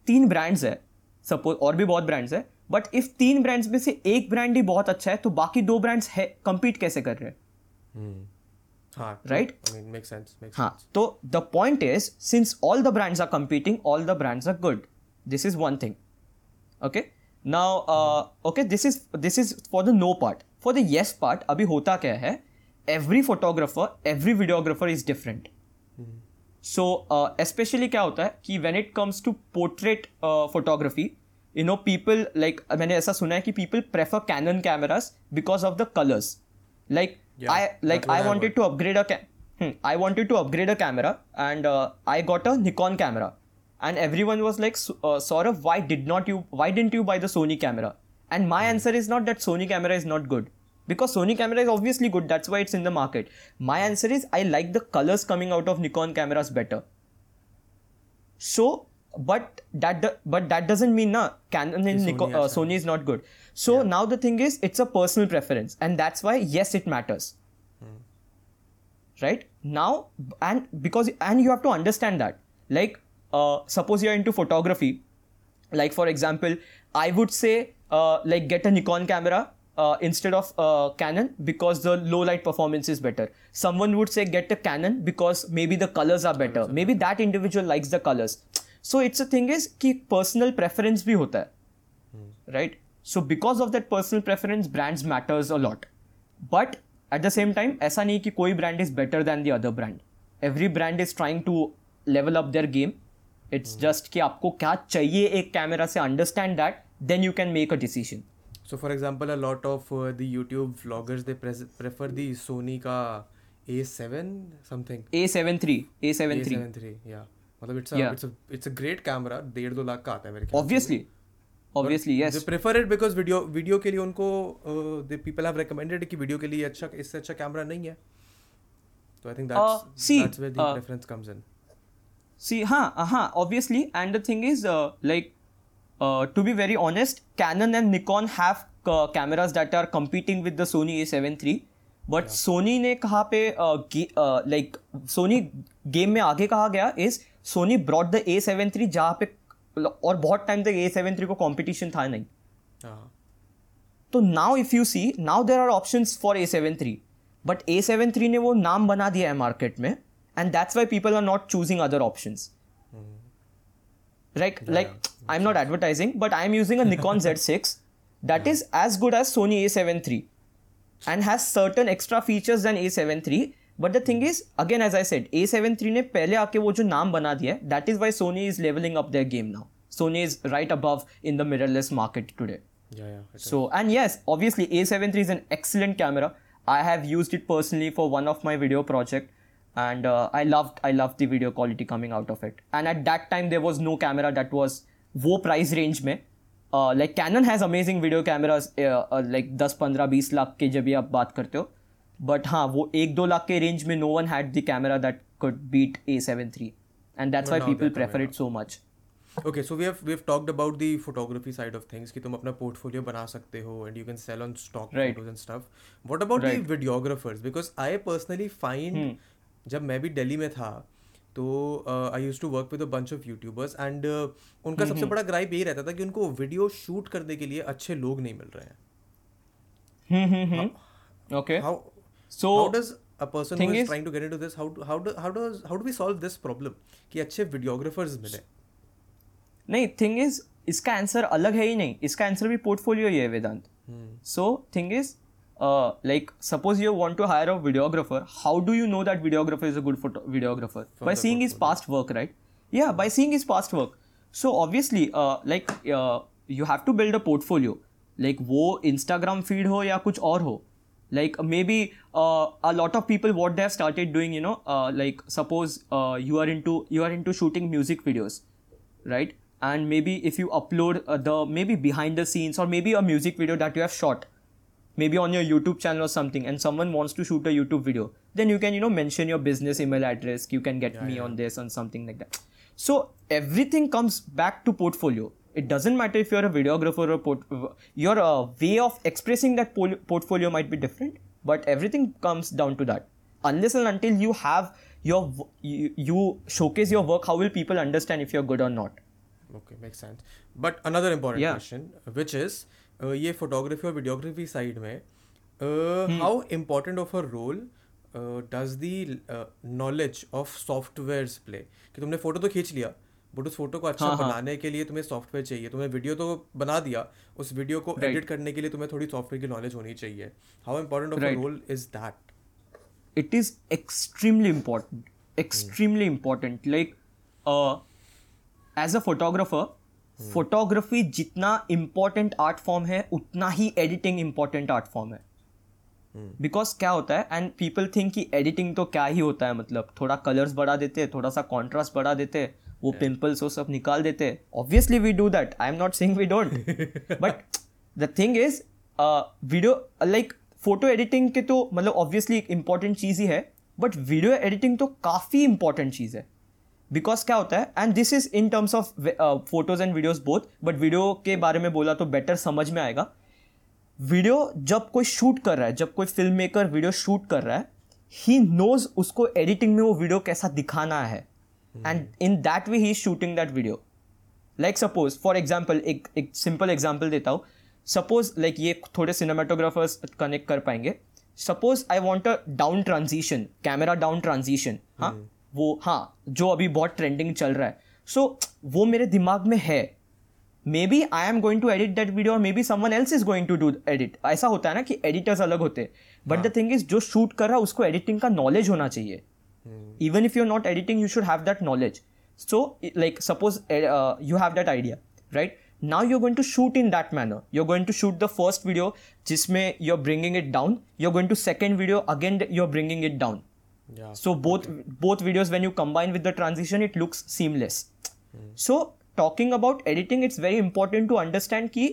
तीन ब्रांड्स है। सपोज़ और भी बहुत ब्रांड्स है बट इफ़ तीन ब्रांड्स में से एक ब्रांड ही बहुत अच्छा है तो बाकी दो ब्रांड्स है कंपीट कैसे कर रहे हैं? हाँ, makes sense. Makes हाँ तो the point is since all the brands are competing all the brands are good this is one thing okay now okay this is this is for the no part for the yes part अभी होता क्या है? Every photographer every videographer is different so specially क्या होता है कि when it comes to portrait photography you know people like मैंने ऐसा सुना है कि people prefer Canon cameras because of the colours like I like I wanted to upgrade a ca- hmm, I wanted to upgrade a camera and uh, I got a Nikon camera and everyone was like "So- uh, Saurav why did not you why didn't you buy the Sony camera and my answer is not that Sony camera is not good because Sony camera is obviously good that's why it's in the market. My answer is I like the colors coming out of Nikon cameras better. So but that do- but that doesn't mean na Canon and Sony Nikon, uh, Sony is not good. So now the thing is it's a personal preference and that's why yes it matters. Right? Now and because and you have to understand that. Like uh, suppose you're into photography. Like for example i would say uh, like get a nikon camera uh, instead of uh, canon because the low light performance is better someone would say get a canon because maybe the colors are better maybe that individual likes the colors so it's a thing is कि personal preference भी होता है right so because of that personal preference brands matters a lot but at the same time ऐसा नहीं कि कोई brand is better than the other brand every brand is trying to level up their game it's just कि आपको क्या चाहिए एक कैमरा से understand that then you can make a decision So, for example, a lot of uh, the YouTube vloggers they pres- prefer the Sony का A7 something. A73 A73 A73 yeah. मतलब it's a Yeah. it's a it's a great camera डेढ़ दो लाख का आता है मेरे से। obviously obviously yes They prefer it because video video के लिए उनको the people have recommended कि वीडियो के लिए अच्छा इससे अच्छा कैमरा नहीं है तो I think Uh, that's see, that's where the uh, preference comes in See, huh, uh-huh, obviously, and the thing is, uh, uh, to be very honest, Canon and Nikon have uh, cameras that are competing with the Sony A7 III, but Sony ने कहाँ पे like Sony game में आगे कहा गया is Sony brought the A7 III जहाँ पे और बहुत टाइम तक ए सेवन थ्री को कंपटीशन था नहीं। हाँ। तो now if you see now there are option for A seven three but A seven three ने वो नाम बना दिया है मार्केट में and that's why people are not choosing other option right? Like i'm not advertising but i'm using a nikon z6 [LAUGHS] that is as good as sony a7 III and has certain extra features than a7 III but the thing is again as i said a7 III ने पहले आके वो जो नाम बना दिया है that is why sony is leveling up their game now sony is right above in the mirrorless market today yeah yeah it is. so and yes obviously a7 III is an excellent camera i have used it personally for one of my video project and uh, i loved i loved the video quality coming out of it and at that time there was no camera that was वो price range में like Canon has amazing video cameras like दस पंद्रह बीस लाख के जब भी आप बात करते हो बट हाँ वो एक दो लाख के रेंज में no one had the camera that could beat A seven three and that's why people prefer it so much okay so we we talked about the photography side of things कि तुम अपना portfolio बना सकते हो and you can sell on stock photos and stuff what about the videographers because I personally find जब मैं भी दिल्ली में था तो I use to work with bunch of YouTubers and उनका हम्म, सबसे हम्म। बड़ा ग्राइप यही रहता था कि उनको वीडियो शूट करने के लिए अच्छे लोग नहीं मिल रहे हैं। हम्म, वीडियोग्राफर्स मिले? नहीं थिंग इज़ इसका आंसर अलग है ही नहीं। इसका आंसर भी पोर्टफोलियो ही है Vedant. So thing is Uh, like suppose you want to hire a videographer how do you know that videographer is a good photo- videographer? From by seeing his past work right? Yeah by seeing his past work. So obviously uh, like uh, you have to build a portfolio. Like wo instagram feed ho ya kuch aur ho. Like maybe uh, a lot of people what they have started doing you know uh, like suppose uh, you are into you are into shooting music videos right? And maybe if you upload uh, the maybe behind the scenes or maybe a music video that you have shot maybe on your youtube channel or something and someone wants to shoot a youtube video then you can you know mention your business email address you can get me on this and something like that. So everything comes back to portfolio. It doesn't matter if you're a videographer or port- your uh, way of expressing that pol- portfolio might be different but everything comes down to that. Unless and until you have your you, you showcase your work how will people understand if you're good or not? Okay, makes sense. But another important Yeah. question, which is, ये photography और videography side में how important of a role does the knowledge of software play कि तुमने photo तो खींच लिया but उस photo को अच्छा हाँ, बनाने हाँ. के लिए तुम्हें सॉफ्टवेयर चाहिए। तुमने वीडियो तो बना दिया उस वीडियो को एडिट right. करने के लिए तुम्हें थोड़ी सॉफ्टवेयर की नॉलेज होनी चाहिए। How important of a role is that it is extremely important extremely important like as a photographer photographer photography जितना important आर्ट फॉर्म है उतना ही एडिटिंग important art form है। बिकॉज़ क्या होता है एंड पीपल थिंक कि एडिटिंग तो क्या ही होता है मतलब थोड़ा कलर्स बढ़ा देते थोड़ा सा कॉन्ट्रास्ट बढ़ा देते वो पिम्पल्स वो सब निकाल देते। Obviously we do that I am not saying we don't but the thing is video like photo editing के तो मतलब ऑब्वियसली एक इंपॉर्टेंट चीज़ ही है बट वीडियो एडिटिंग तो काफ़ी इंपॉर्टेंट चीज़ है। बिकॉज़ क्या होता है? And this is in terms of photos and videos both but video के बारे में बोला तो बेटर समझ में आएगा। वीडियो जब कोई शूट कर रहा है जब कोई फ़िल्म मेकर वीडियो शूट कर रहा है ही नोज़ उसको एडिटिंग में वो वीडियो कैसा दिखाना है। And in that way he is shooting that video like suppose for example एक एक सिंपल एग्ज़ाम्पल देता हूँ। सपोज़ लाइक ये थोड़े सिनेमाटोग्राफर्स कनेक्ट कर पाएँगे। Suppose I want a down transition camera down transition हाँ? वो हाँ जो अभी बहुत ट्रेंडिंग चल रहा है। सो so, वो मेरे दिमाग में है। Maybe I am going to edit that video और maybe someone else is going to do edit ऐसा होता है ना कि एडिटर्स अलग होते हैं। बट द थिंग इज़ जो शूट कर रहा है उसको एडिटिंग का नॉलेज होना चाहिए। Even if you are not editing you should have that knowledge so like suppose you have that idea right now you going to shoot in that manner you are going to shoot the first video जिसमें you are bringing it down you are going to second video again you are bringing it down Yeah. so both both videos when you combine with the transition it looks seamless so talking about editing it's very important to understand ki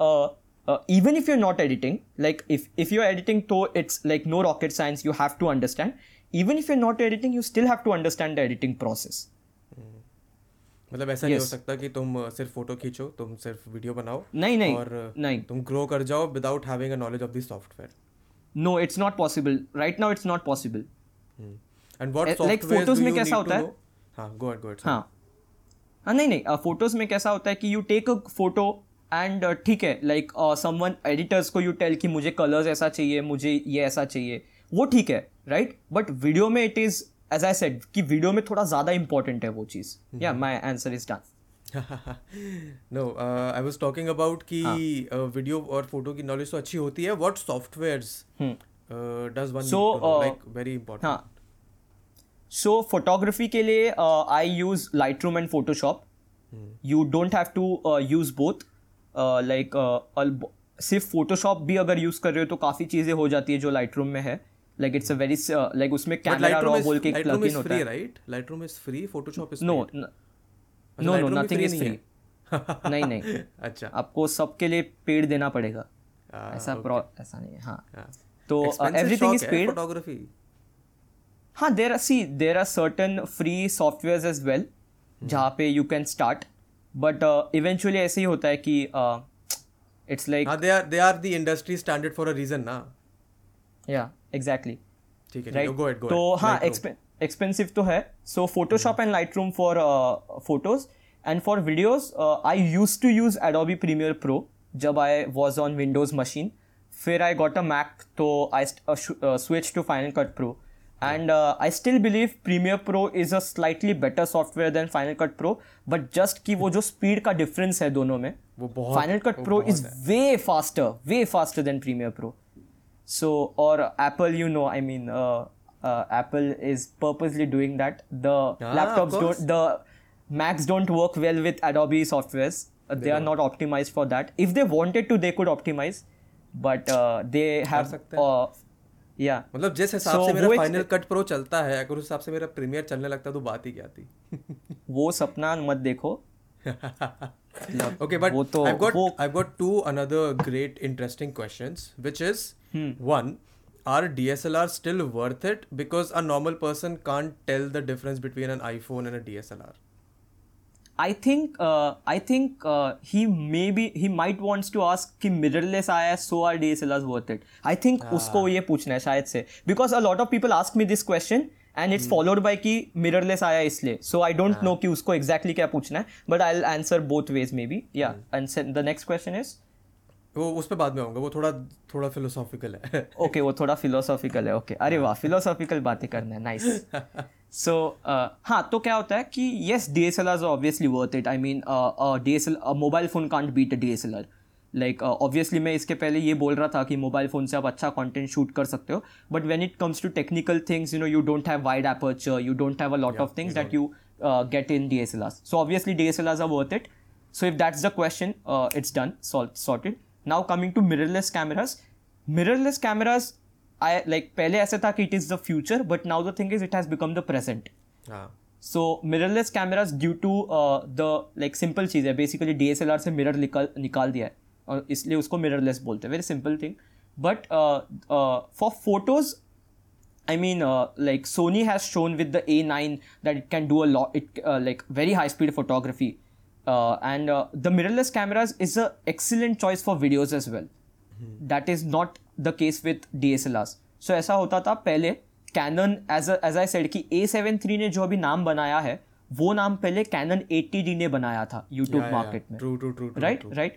uh, uh, even if you're not editing like if if you're editing so it's like no rocket science you have to understand even if you're not editing you still have to understand the editing process मतलब ऐसा नहीं हो Yes. सकता कि तुम uh, सिर्फ photo खींचो तुम सिर्फ वीडियो बनाओ नहीं नहीं और uh, नहीं तुम ग्रो कर जाओ without having a knowledge of the software no it's not possible right now it's not possible and what like software में कैसा होता है? हाँ गो अहेड गो अहेड हाँ। हाँ नहीं नहीं फ़ोटोज़ में कैसा होता है कि you take a photo and ठीक है लाइक समवन एडिटर्स को यू टेल कि मुझे कलर्स ऐसा चाहिए मुझे ये ऐसा चाहिए वो ठीक है राइट बट वीडियो में it is as I said कि वीडियो में थोड़ा ज़्यादा इंपॉर्टेंट है वो चीज़। या my answer is done no I was talking about कि वीडियो और फ़ोटो की नॉलेज तो अच्छी होती है। What softwares does one uh, like very important हाँ. सो फोटोग्राफी के लिए I use Lightroom and Photoshop you don't have to use both like सिर्फ़ फोटोशॉप भी अगर यूज़ कर रहे हो तो काफ़ी चीज़ें हो जाती है जो लाइट रूम में है. Like it's a very like उसमें कैमरा रॉ बोल के लाइटरूम इज़ होता है. Right Lightroom is free Photoshop is no no no nothing is free नहीं नहीं [LAUGHS] अच्छा. आपको सबके लिए पेड देना पड़ेगा. ऐसा ऐसा नहीं है हाँ. हाँ. तो एवरीथिंग इज़ पेड photography. हाँ there are see there are certain free software as well जहाँ पे you can start but eventually ऐसे ही होता है कि इट्स लाइक हाँ they are they are the industry standard for a ना। या एग्जैक्टली ठीक है तो हाँ एक्सपेंसिव तो है. So Photoshop and Lightroom for photos and for videos I use to use Adobe Premiere Pro जब I was on Windows machine फिर आई गॉट अ मैक तो I switch to Final Cut Pro and I still believe Premiere Pro is a slightly better software than Final Cut Pro but just कि वो जो speed का difference है दोनों में Final Cut Pro is way faster way faster than Premiere Pro so और Apple you know I mean Apple is purposely doing that the laptop the Macs don't work well with Adobe software they are not optimize for that if they wanted to they could optimize but they have या मतलब जिस हिसाब से मेरा Final Cut Pro चलता है अगर उस हिसाब से मेरा प्रीमियर चलने लगता है तो बात ही क्या थी? वो सपना मत देखो। Okay but I got I got to another great interesting questions which is one are D S L R still worth it because a normal person can't tell the difference between an iPhone and a D S L R I think uh, I think uh, he maybe he might wants to ask कि mirrorless आया है so are DSLRs worth it. I think उसको ये पूछना है शायद से because a lot of people ask me this question and it's followed by कि mirrorless आया है इसलिए so I don't know कि उसको exactly क्या पूछना है but I'll answer both ways maybe yeah and se- the next question is वो उस पर बाद में आऊँगा वो थोड़ा थोड़ा फिलोसॉफिकल है। ओके [LAUGHS] okay, वो थोड़ा फिलोसॉफिकल है ओके okay. अरे वाह फिलोसॉफिकल बातें करना है नाइस सो [LAUGHS] हाँ तो क्या होता है कि yes D S L R obviously worth it I mean D S L mobile phone can't beat D S L R like obviously मैं इसके पहले ये बोल रहा था कि मोबाइल फ़ोन से आप अच्छा कंटेंट शूट कर सकते हो but when it comes to technical things you know you don't have wide aperture you don't have a lot of things that you get in D S L R so obviously D S L R worth it so if that's the question it's done sol- sorted. Now coming to mirrorless cameras, mirrorless cameras, I like पहले ऐसे था कि it is the future, but now the thing is it has become the present. हाँ So mirrorless cameras due to uh, the like simple चीज़ है basically DSLR से mirror निकाल निकाल दिया है और इसलिए उसको mirrorless बोलते हैं very simple thing. But uh, uh, for photos I mean, uh, like Sony has shown with the A9 that it can do a lot, it uh, like very high speed photography, Uh, and uh, the mirrorless cameras is a excellent choice for videos as well. That is not the case with DSLRs. So ऐसा होता था पहले Canon as a, as I said कि A73 ने जो अभी नाम बनाया है वो नाम पहले Canon 80D ने बनाया था YouTube मार्केट में true true true right right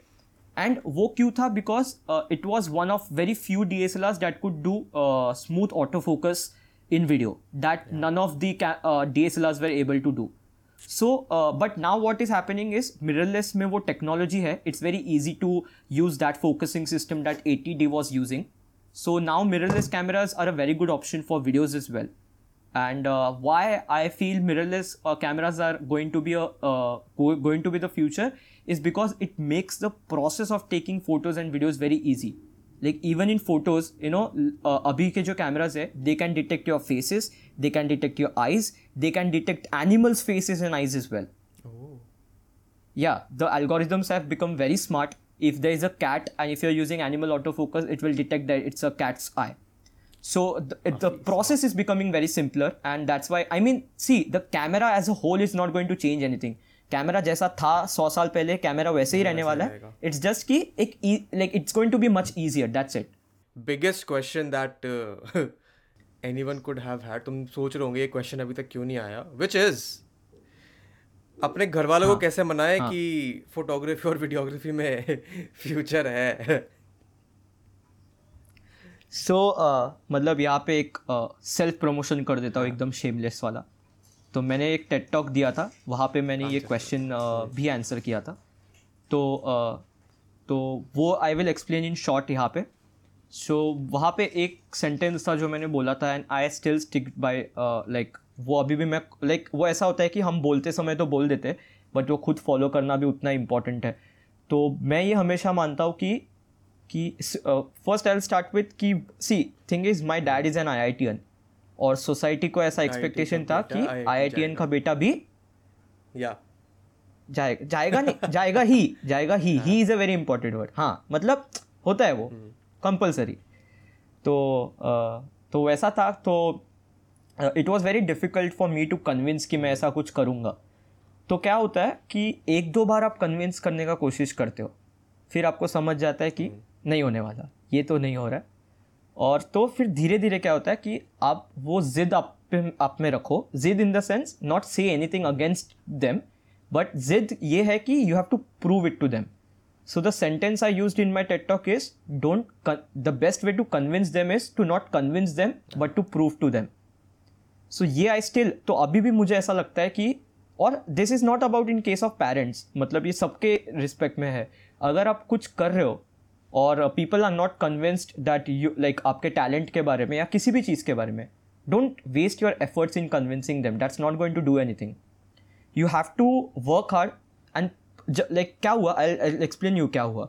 and वो क्यों था because uh, it was one of very few DSLRs that could do uh, smooth autofocus in video that none of the ca- uh, DSLRs were able to do so uh, but now what is happening is mirrorless में वो technology है it's very easy to use that focusing system that 80D was using so now mirrorless cameras are a very good option for videos as well and uh, why I feel mirrorless uh, cameras are going to be a uh, go- going to be the future is because it makes the process of taking photos and videos very easy like even in photos you know uh, abhi ke jo cameras hai they can detect your faces they can detect your eyes they can detect animals faces and eyes as well. Oh. yeah the algorithms have become very smart. If there is a cat and if you're using animal autofocus it will detect that it's a cat's eye. So the, it, the process is becoming very simpler and that's why i mean see the camera as a whole is not going to change anything camera जैसा था सौ साल पहले camera वैसे ही रहने वाला है। इट्स जस्ट कि एक like it's going to be much easier that's it biggest question that anyone could have had तुम सोच रहे होंगे ये क्वेश्चन अभी तक क्यों नहीं आया? विच इज़ अपने घर वालों हाँ। को कैसे मनाए हाँ, कि फोटोग्राफी और वीडियोग्राफी में [LAUGHS] फ्यूचर है? सो so, uh, मतलब यहाँ पे एक सेल्फ uh, प्रमोशन कर देता हूँ एकदम शेमलेस वाला। तो मैंने एक टेट टॉक दिया था वहाँ पे मैंने ये क्वेश्चन भी आंसर किया था। तो तो वो I will explain in short यहाँ पे। सो वहाँ पे एक सेंटेंस था जो मैंने बोला था and I still stick by like वो अभी भी मैं लाइक वो ऐसा होता है कि हम बोलते समय तो बोल देते बट वो खुद फॉलो करना भी उतना इंपॉर्टेंट है। तो मैं ये हमेशा मानता हूँ कि कि फ़र्स्ट आई स्टार्ट विथ कि see thing is my dad is an IITian और सोसाइटी को ऐसा एक्सपेक्टेशन था कि आई आई टी एन का बेटा भी या। जाएगा जाएगा नहीं [LAUGHS] जाएगा ही जाएगा ही। ही। Is a very important word हाँ मतलब होता है वो। कंपलसरी तो अ, तो वैसा था। तो it was very difficult for me to convince कि मैं ऐसा कुछ करूँगा। तो क्या होता है कि एक दो बार आप कन्विंस करने का कोशिश करते हो फिर आपको समझ जाता है कि नहीं होने वाला। ये तो नहीं हो रहा है। और तो फिर धीरे धीरे क्या होता है कि आप वो जिद आप आप में रखो। जिद in the sense not say anything against them but जिद ये है कि you have to prove it to them so the sentence I used in my TED is don't the best way to convince to is to not convince not but to prove to prove so ये I still तो अभी भी मुझे ऐसा लगता है कि, और this is not about in case of parents मतलब ये सबके रिस्पेक्ट में है। अगर आप कुछ कर रहे हो और people are not convinced that you like आपके टैलेंट के बारे में या किसी भी चीज़ के बारे में। Don't waste your efforts in convincing them that's not going to do anything you have to work hard and like क्या हुआ? आई एक्सप्लेन यू क्या हुआ।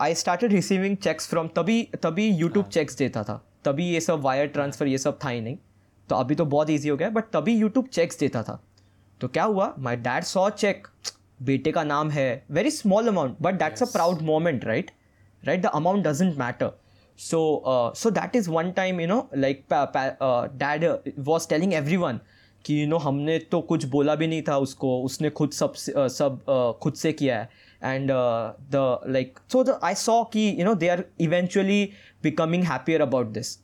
I started receiving cheques from तभी तभी यूट्यूब चेक्स देता था। तभी ये सब वायर ट्रांसफ़र ये सब था ही नहीं। तो अभी तो बहुत ईजी हो गया बट तभी यूट्यूब चेक्स देता था। तो क्या हुआ? माई डैड सॉ चेक बेटे का नाम है। Very small amount but that's a proud moment right right the amount doesn't matter so uh, so that is one time you know like pa, pa, uh, dad uh, was telling everyone कि you know हमने तो कुछ बोला भी नहीं था उसको उसने खुद सब से- uh, सब uh, खुद से किया है and the like so the I saw कि you know they are eventually becoming happier about this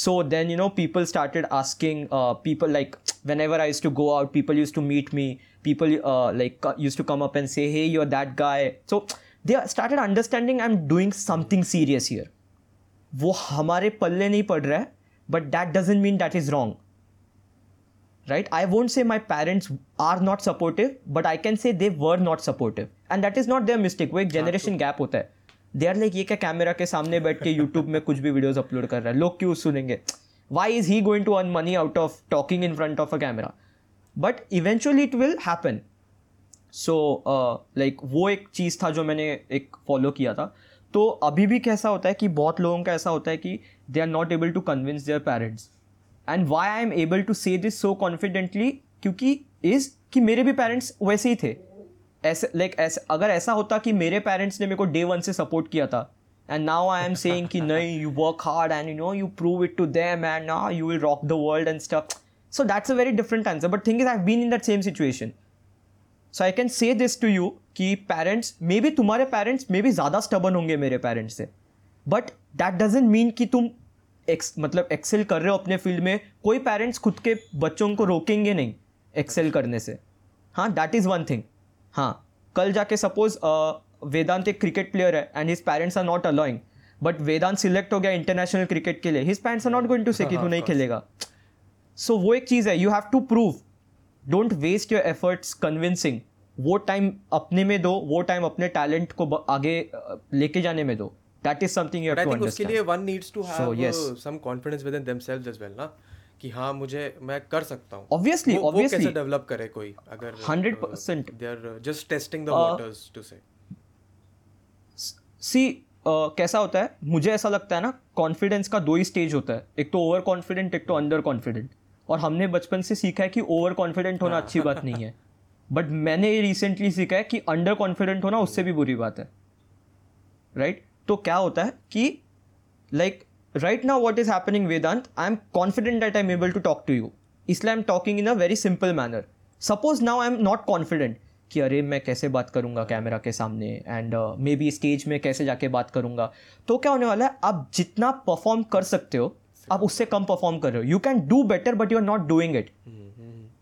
so then you know people started asking uh, people like whenever i used to go out people used to meet me people uh, like co- used to come up and say hey you're that guy so they start understanding I am doing something serious here वो हमारे पल्ले नहीं पड़ रहा है but that doesn't mean that is wrong right I won't say my parents are not supportive but I can say they were not supportive and that is not their mistake वो एक हाँ, जनरेशन गैप तो- होता है. They are like ये क्या camera के सामने बैठ के यूट्यूब में कुछ भी वीडियोज़ अपलोड कर रहा है? लोग क्यों सुनेंगे? Why is he going to earn money out of talking in front of a camera but eventually it will happen so like वो एक चीज़ था जो मैंने एक फॉलो किया था। तो अभी भी कैसा होता है कि बहुत लोगों का ऐसा होता है कि they are not able to convince their parents and why I am able to say this so confidently क्योंकि इज़ कि मेरे भी पेरेंट्स वैसे ही थे। ऐसे लाइक ऐसे, अगर ऐसा होता कि मेरे पेरेंट्स ने मेरे को डे वन से सपोर्ट किया था। And now I am saying कि नहीं you work hard and you know you prove it to them and now you will rock the world and stuff so that's a very different answer but thing is I been in that same situation so I can say this to you कि parents may be तुम्हारे parents may be ज़्यादा stubborn होंगे मेरे parents से। But that doesn't mean कि तुम x मतलब Excel कर रहे हो अपने फ़ील्ड में। कोई पेरेंट्स खुद के बच्चों को रोकेंगे नहीं एक्सेल करने से। हाँ दैट इज़ वन थिंग हाँ कल जाके सपोज़ वेदांत एक क्रिकेट प्लेयर है and his parents are not allowing but Vedant select हो गया इंटरनेशनल क्रिकेट के लिए। His parents are not going to say कि तू नहीं खेलेगा। सो so, वो एक चीज़ है। You have to prove don't waste your efforts convincing वो टाइम अपने में दो वो टाइम अपने टैलेंट को आगे लेके जाने में दो। That is something you have to think उसके लिए understand one needs to have So, yes. uh, some confidence within themselves as well ना? कि हाँ मुझे मैं कर सकता हूँ। Obviously, वो, वो कैसे डेवलप करे कोई? अगर 100% they are just testing the waters to say see कैसा होता है? मुझे ऐसा लगता है ना कॉन्फिडेंस का दो ही स्टेज होता है। एक तो ओवर कॉन्फिडेंट एक तो अंडर कॉन्फिडेंट और हमने बचपन से सीखा है कि ओवर कॉन्फिडेंट होना अच्छी बात नहीं है। बट मैंने ये रिसेंटली सीखा है कि अंडर कॉन्फिडेंट होना उससे भी बुरी बात है। Right right? तो क्या होता है कि like right now what is happening Vedant I am confident that I am able to talk to you इसलिए I am talking in a very simple manner suppose now I am not confident कि अरे मैं कैसे बात करूँगा camera के सामने and may be stage में कैसे जाके बात करूँगा। तो क्या होने वाला है? आप जितना परफॉर्म कर सकते हो आप उससे कम परफॉर्म कर रहे हो। You can do better but you are not doing it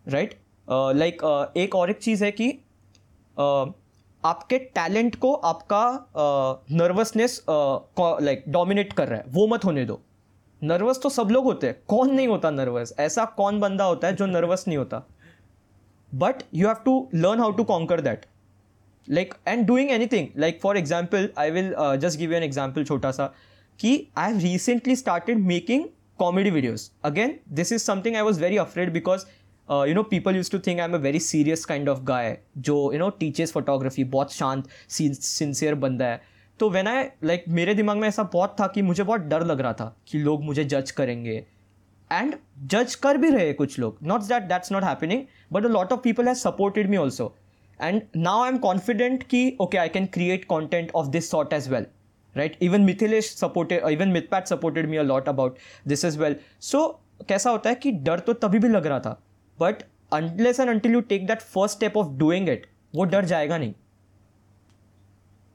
right like एक और एक चीज़ है कि uh, आपके टैलेंट को आपका नर्वसनेस लाइक डोमिनेट कर रहा है। वो मत होने दो। नर्वस तो सब लोग होते हैं। कौन नहीं होता नर्वस ऐसा कौन बंदा होता है जो नर्वस नहीं होता? But you have to learn how to conquer that like and doing anything. Like for example i will uh, just give you an example chota कि I have recently started making comedy videos again this is something I was very afraid because you know people use to think I am a very serious kind of guy जो you know teachers photography बहुत शांत sincere बंदा है। तो when I like मेरे दिमाग में ऐसा बहुत था कि मुझे बहुत डर लग रहा था कि लोग मुझे जज करेंगे। एंड जज कर भी रहे कुछ लोग। Not that that's not happening but a lot of people has supported me also and now I am confident कि okay I can create content of this sort as well right even mithilesh supported even mithpat supported me a lot about this as well so कैसा होता है कि डर तो तभी भी लग रहा था but unless and until you take that first step of doing it वो डर जाएगा नहीं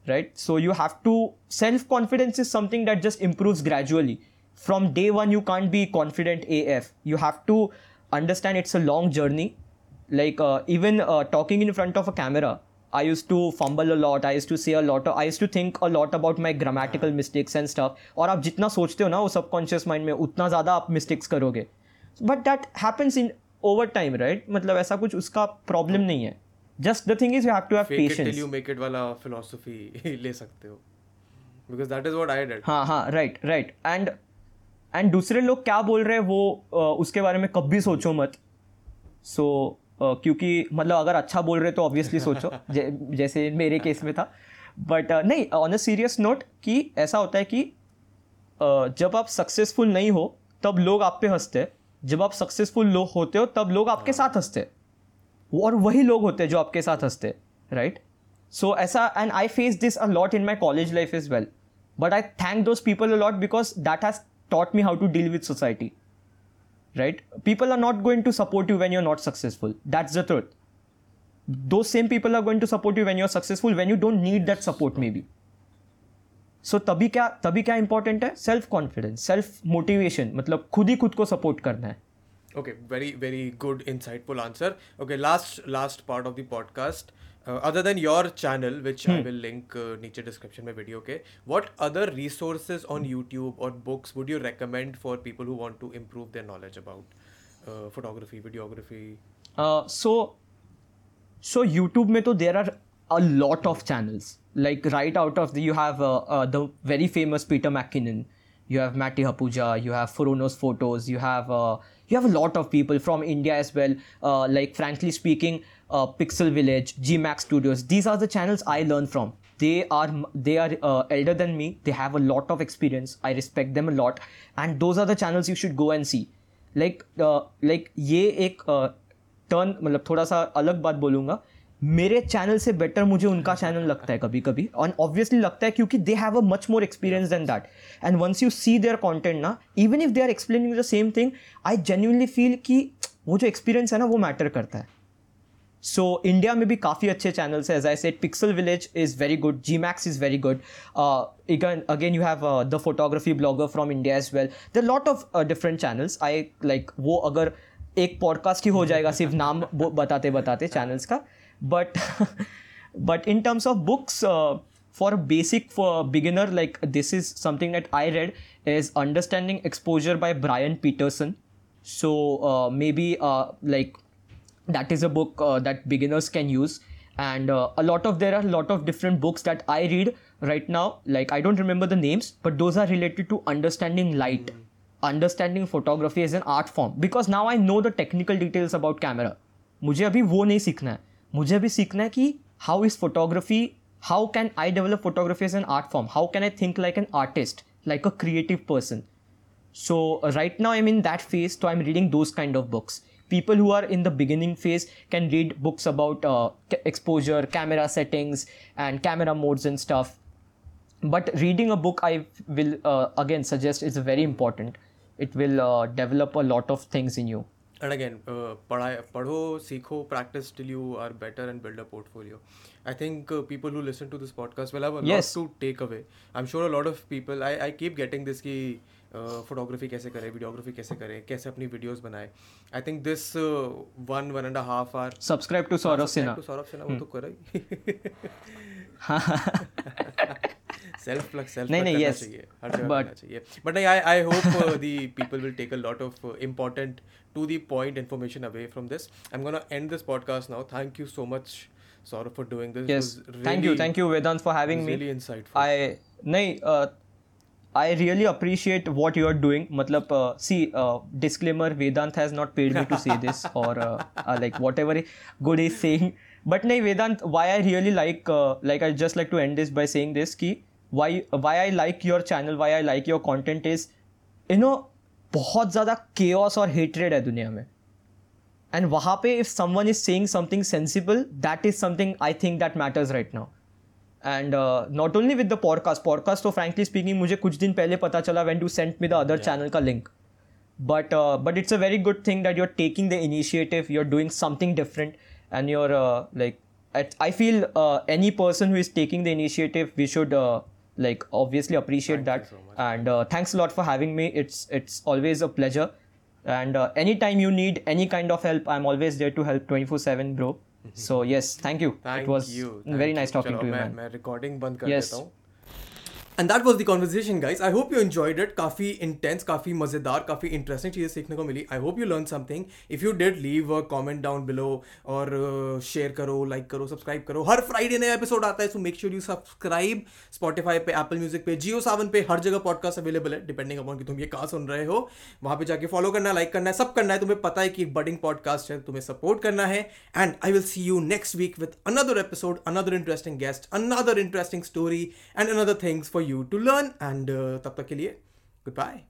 right so you have to self confidence is something that just improves gradually from day one you can't be confident af you have to understand it's a long journey like uh, even uh, talking in front of a camera i used to fumble a lot i used to say a lot i used to think a lot about my grammatical mistakes and stuff. और आप जितना सोचते हो ना वो subconscious mind में उतना ज़्यादा आप मिस्टेक्स करोगे। But that happens in over time right मतलब ऐसा कुछ उसका प्रॉब्लम नहीं है। Just the thing is you have to have patience you make it वाला फिलॉसफी [LAUGHS] ले सकते हो। Because that is what I did हाँ हाँ राइट राइट एंड एंड दूसरे लोग क्या बोल रहे हैं वो uh, उसके बारे में कभी सोचो मत। सो क्योंकि मतलब अगर अच्छा बोल रहे तो ऑब्वियसली सोचो। [LAUGHS] जै, जैसे मेरे केस में था। बट नहीं ऑन अ सीरियस नोट कि ऐसा होता है कि uh, जब आप सक्सेसफुल नहीं हो तब लोग आप पे हँसते हैं। जब आप सक्सेसफुल लोग होते हो तब लोग आपके साथ हँसते हैं। और वही लोग होते हैं जो आपके साथ हँसते राइट सो ऐसा and I face this a lot in my college life is well but I thank those people a lot because that has taught me how to deal with society right people are not going to support you when you're not successful that's the truth those same people are going to support you when you're successful when you don't need that support maybe so तभी क्या तभी क्या important है self confidence self motivation मतलब खुद ही खुद को सपोर्ट करना है Okay, very very good insightful answer. Okay, last last part of the podcast. Uh, other than your channel, which hmm. I will link uh, niche description my video. Okay, what other resources on YouTube or books would you recommend for people who want to improve their knowledge about uh, photography, videography? Uh, so, so YouTube Me, there are a lot of channels. Like right out of the you have uh, uh the very famous Peter MacKinnon, you have Matty Hapuja, you have Furuno's photos, you have uh, you have a lot of people from India as well. like frankly speaking. Uh, Pixel Village, GMAX Studios. These are the channels I learn from. They are they are uh, elder than me. They have a lot of experience. I respect them a lot, and those are the channels you should go and see. Like uh, like ये एक turn मतलब थोड़ा सा अलग बात बोलूँगा मेरे channel से बेटर मुझे उनका चैनल लगता है कभी कभी और ऑब्वियसली लगता है क्योंकि they have a much more experience than that and once you see their content ना even if they are explaining the same thing I genuinely feel कि वो जो एक्सपीरियंस है ना वो मैटर करता है सो इंडिया में भी काफ़ी अच्छे चैनल्स हैं। As I said Pixel Village is very good G Max is very good again again you have the photography blogger from India as well the lot of different channels I like वो अगर एक podcast ही हो जाएगा सिर्फ़ नाम बताते बताते channels का। But but in terms of books for basic for beginner like this is something that I read is understanding exposure by Brian Peterson so maybe like that is a book uh, that beginners can use and uh, a lot of there are a lot of different books that i read right now like i don't remember the names but those are related to understanding light understanding photography as an art form because now I know the technical details about camera मुझे अभी वो नहीं सीखना है मुझे अभी सीखना है कि how is photography how can I develop photography as an art form how can I think like an artist like a creative person so right now i'm in that phase so i'm reading those kind of books people who are in the beginning phase can read books about uh, exposure camera settings and camera modes and stuff. But reading a book i will uh, again suggest is very important. It will uh, develop a lot of things in you. And again uh, padho sikho practice till you are better and build a portfolio. I think uh, people who listen to this podcast will have a yes. lot to take away. I'm sure a lot of people i, I keep getting this key photography कैसे करें videography कैसे करें कैसे अपनी videos बनाए। I think this one one and half are subscribe to Saurabh Sinha to Saurabh Sinha वो तो करो ही। सेल्फ प्लग सेल्फ नहीं नहीं यस बट बट नहीं I I hope the people will take a lot of important to the point information away from this I am gonna end this podcast now thank you so much Saurabh for doing this thank you thank you Vedant for having me I नहीं I really appreciate what you are doing. मतलब uh, see uh, disclaimer Vedant has not paid me to say this [LAUGHS] or uh, uh, like whatever good he's saying. But नहीं Vedant why I really like uh, like I just like to end this by saying this कि why why I like your channel why I like your content is you know बहुत ज़्यादा chaos और hatred है दुनिया में and वहाँ पे if someone is saying something sensible that is something I think that matters right now And not only with the podcast podcast तो frankly speaking मुझे कुछ दिन पहले पता चला when to send me the other channel का link but uh, but it's a very good thing that you're taking the initiative you're doing something different and you're uh, like at, i feel uh, any person who is taking the initiative we should uh, like obviously appreciate Thank that you so much. and uh, thanks a lot for having me it's it's always a pleasure and uh, anytime you need any kind of help i'm always there to help 24/7 bro So yes thank you Thank it was you. very Thank nice you. talking चलो, to you मैं man मैं recording बंद कर Yes. देता हूँ and that was the conversation guys I hope you enjoyed it काफ़ी intense काफ़ी मज़ेदार काफ़ी इंटरेस्टिंग चीज़ें सीखने को मिली I hope you learn something if you did leave a comment down below और शेयर करो लाइक करो सब्सक्राइब करो हर फ्राइडे नया एपिसोड आता है so make sure you subscribe Spotify पे एप्पल म्यूज़िक पे जियो सावन पे. हर जगह पॉडकास्ट अवेलेबल है डिपेंडिंग अपॉन कि तुम ये कहाँ सुन रहे हो. वहाँ पे जाके फॉलो करना लाइक करना है सब करना है. तुम्हें पता है कि बडिंग पॉडकास्ट है, तुम्हें सपोर्ट करना है. And I will see you next week with another episode another interesting guest another interesting story and another things for you to learn and तब तक के लिए गुड बाय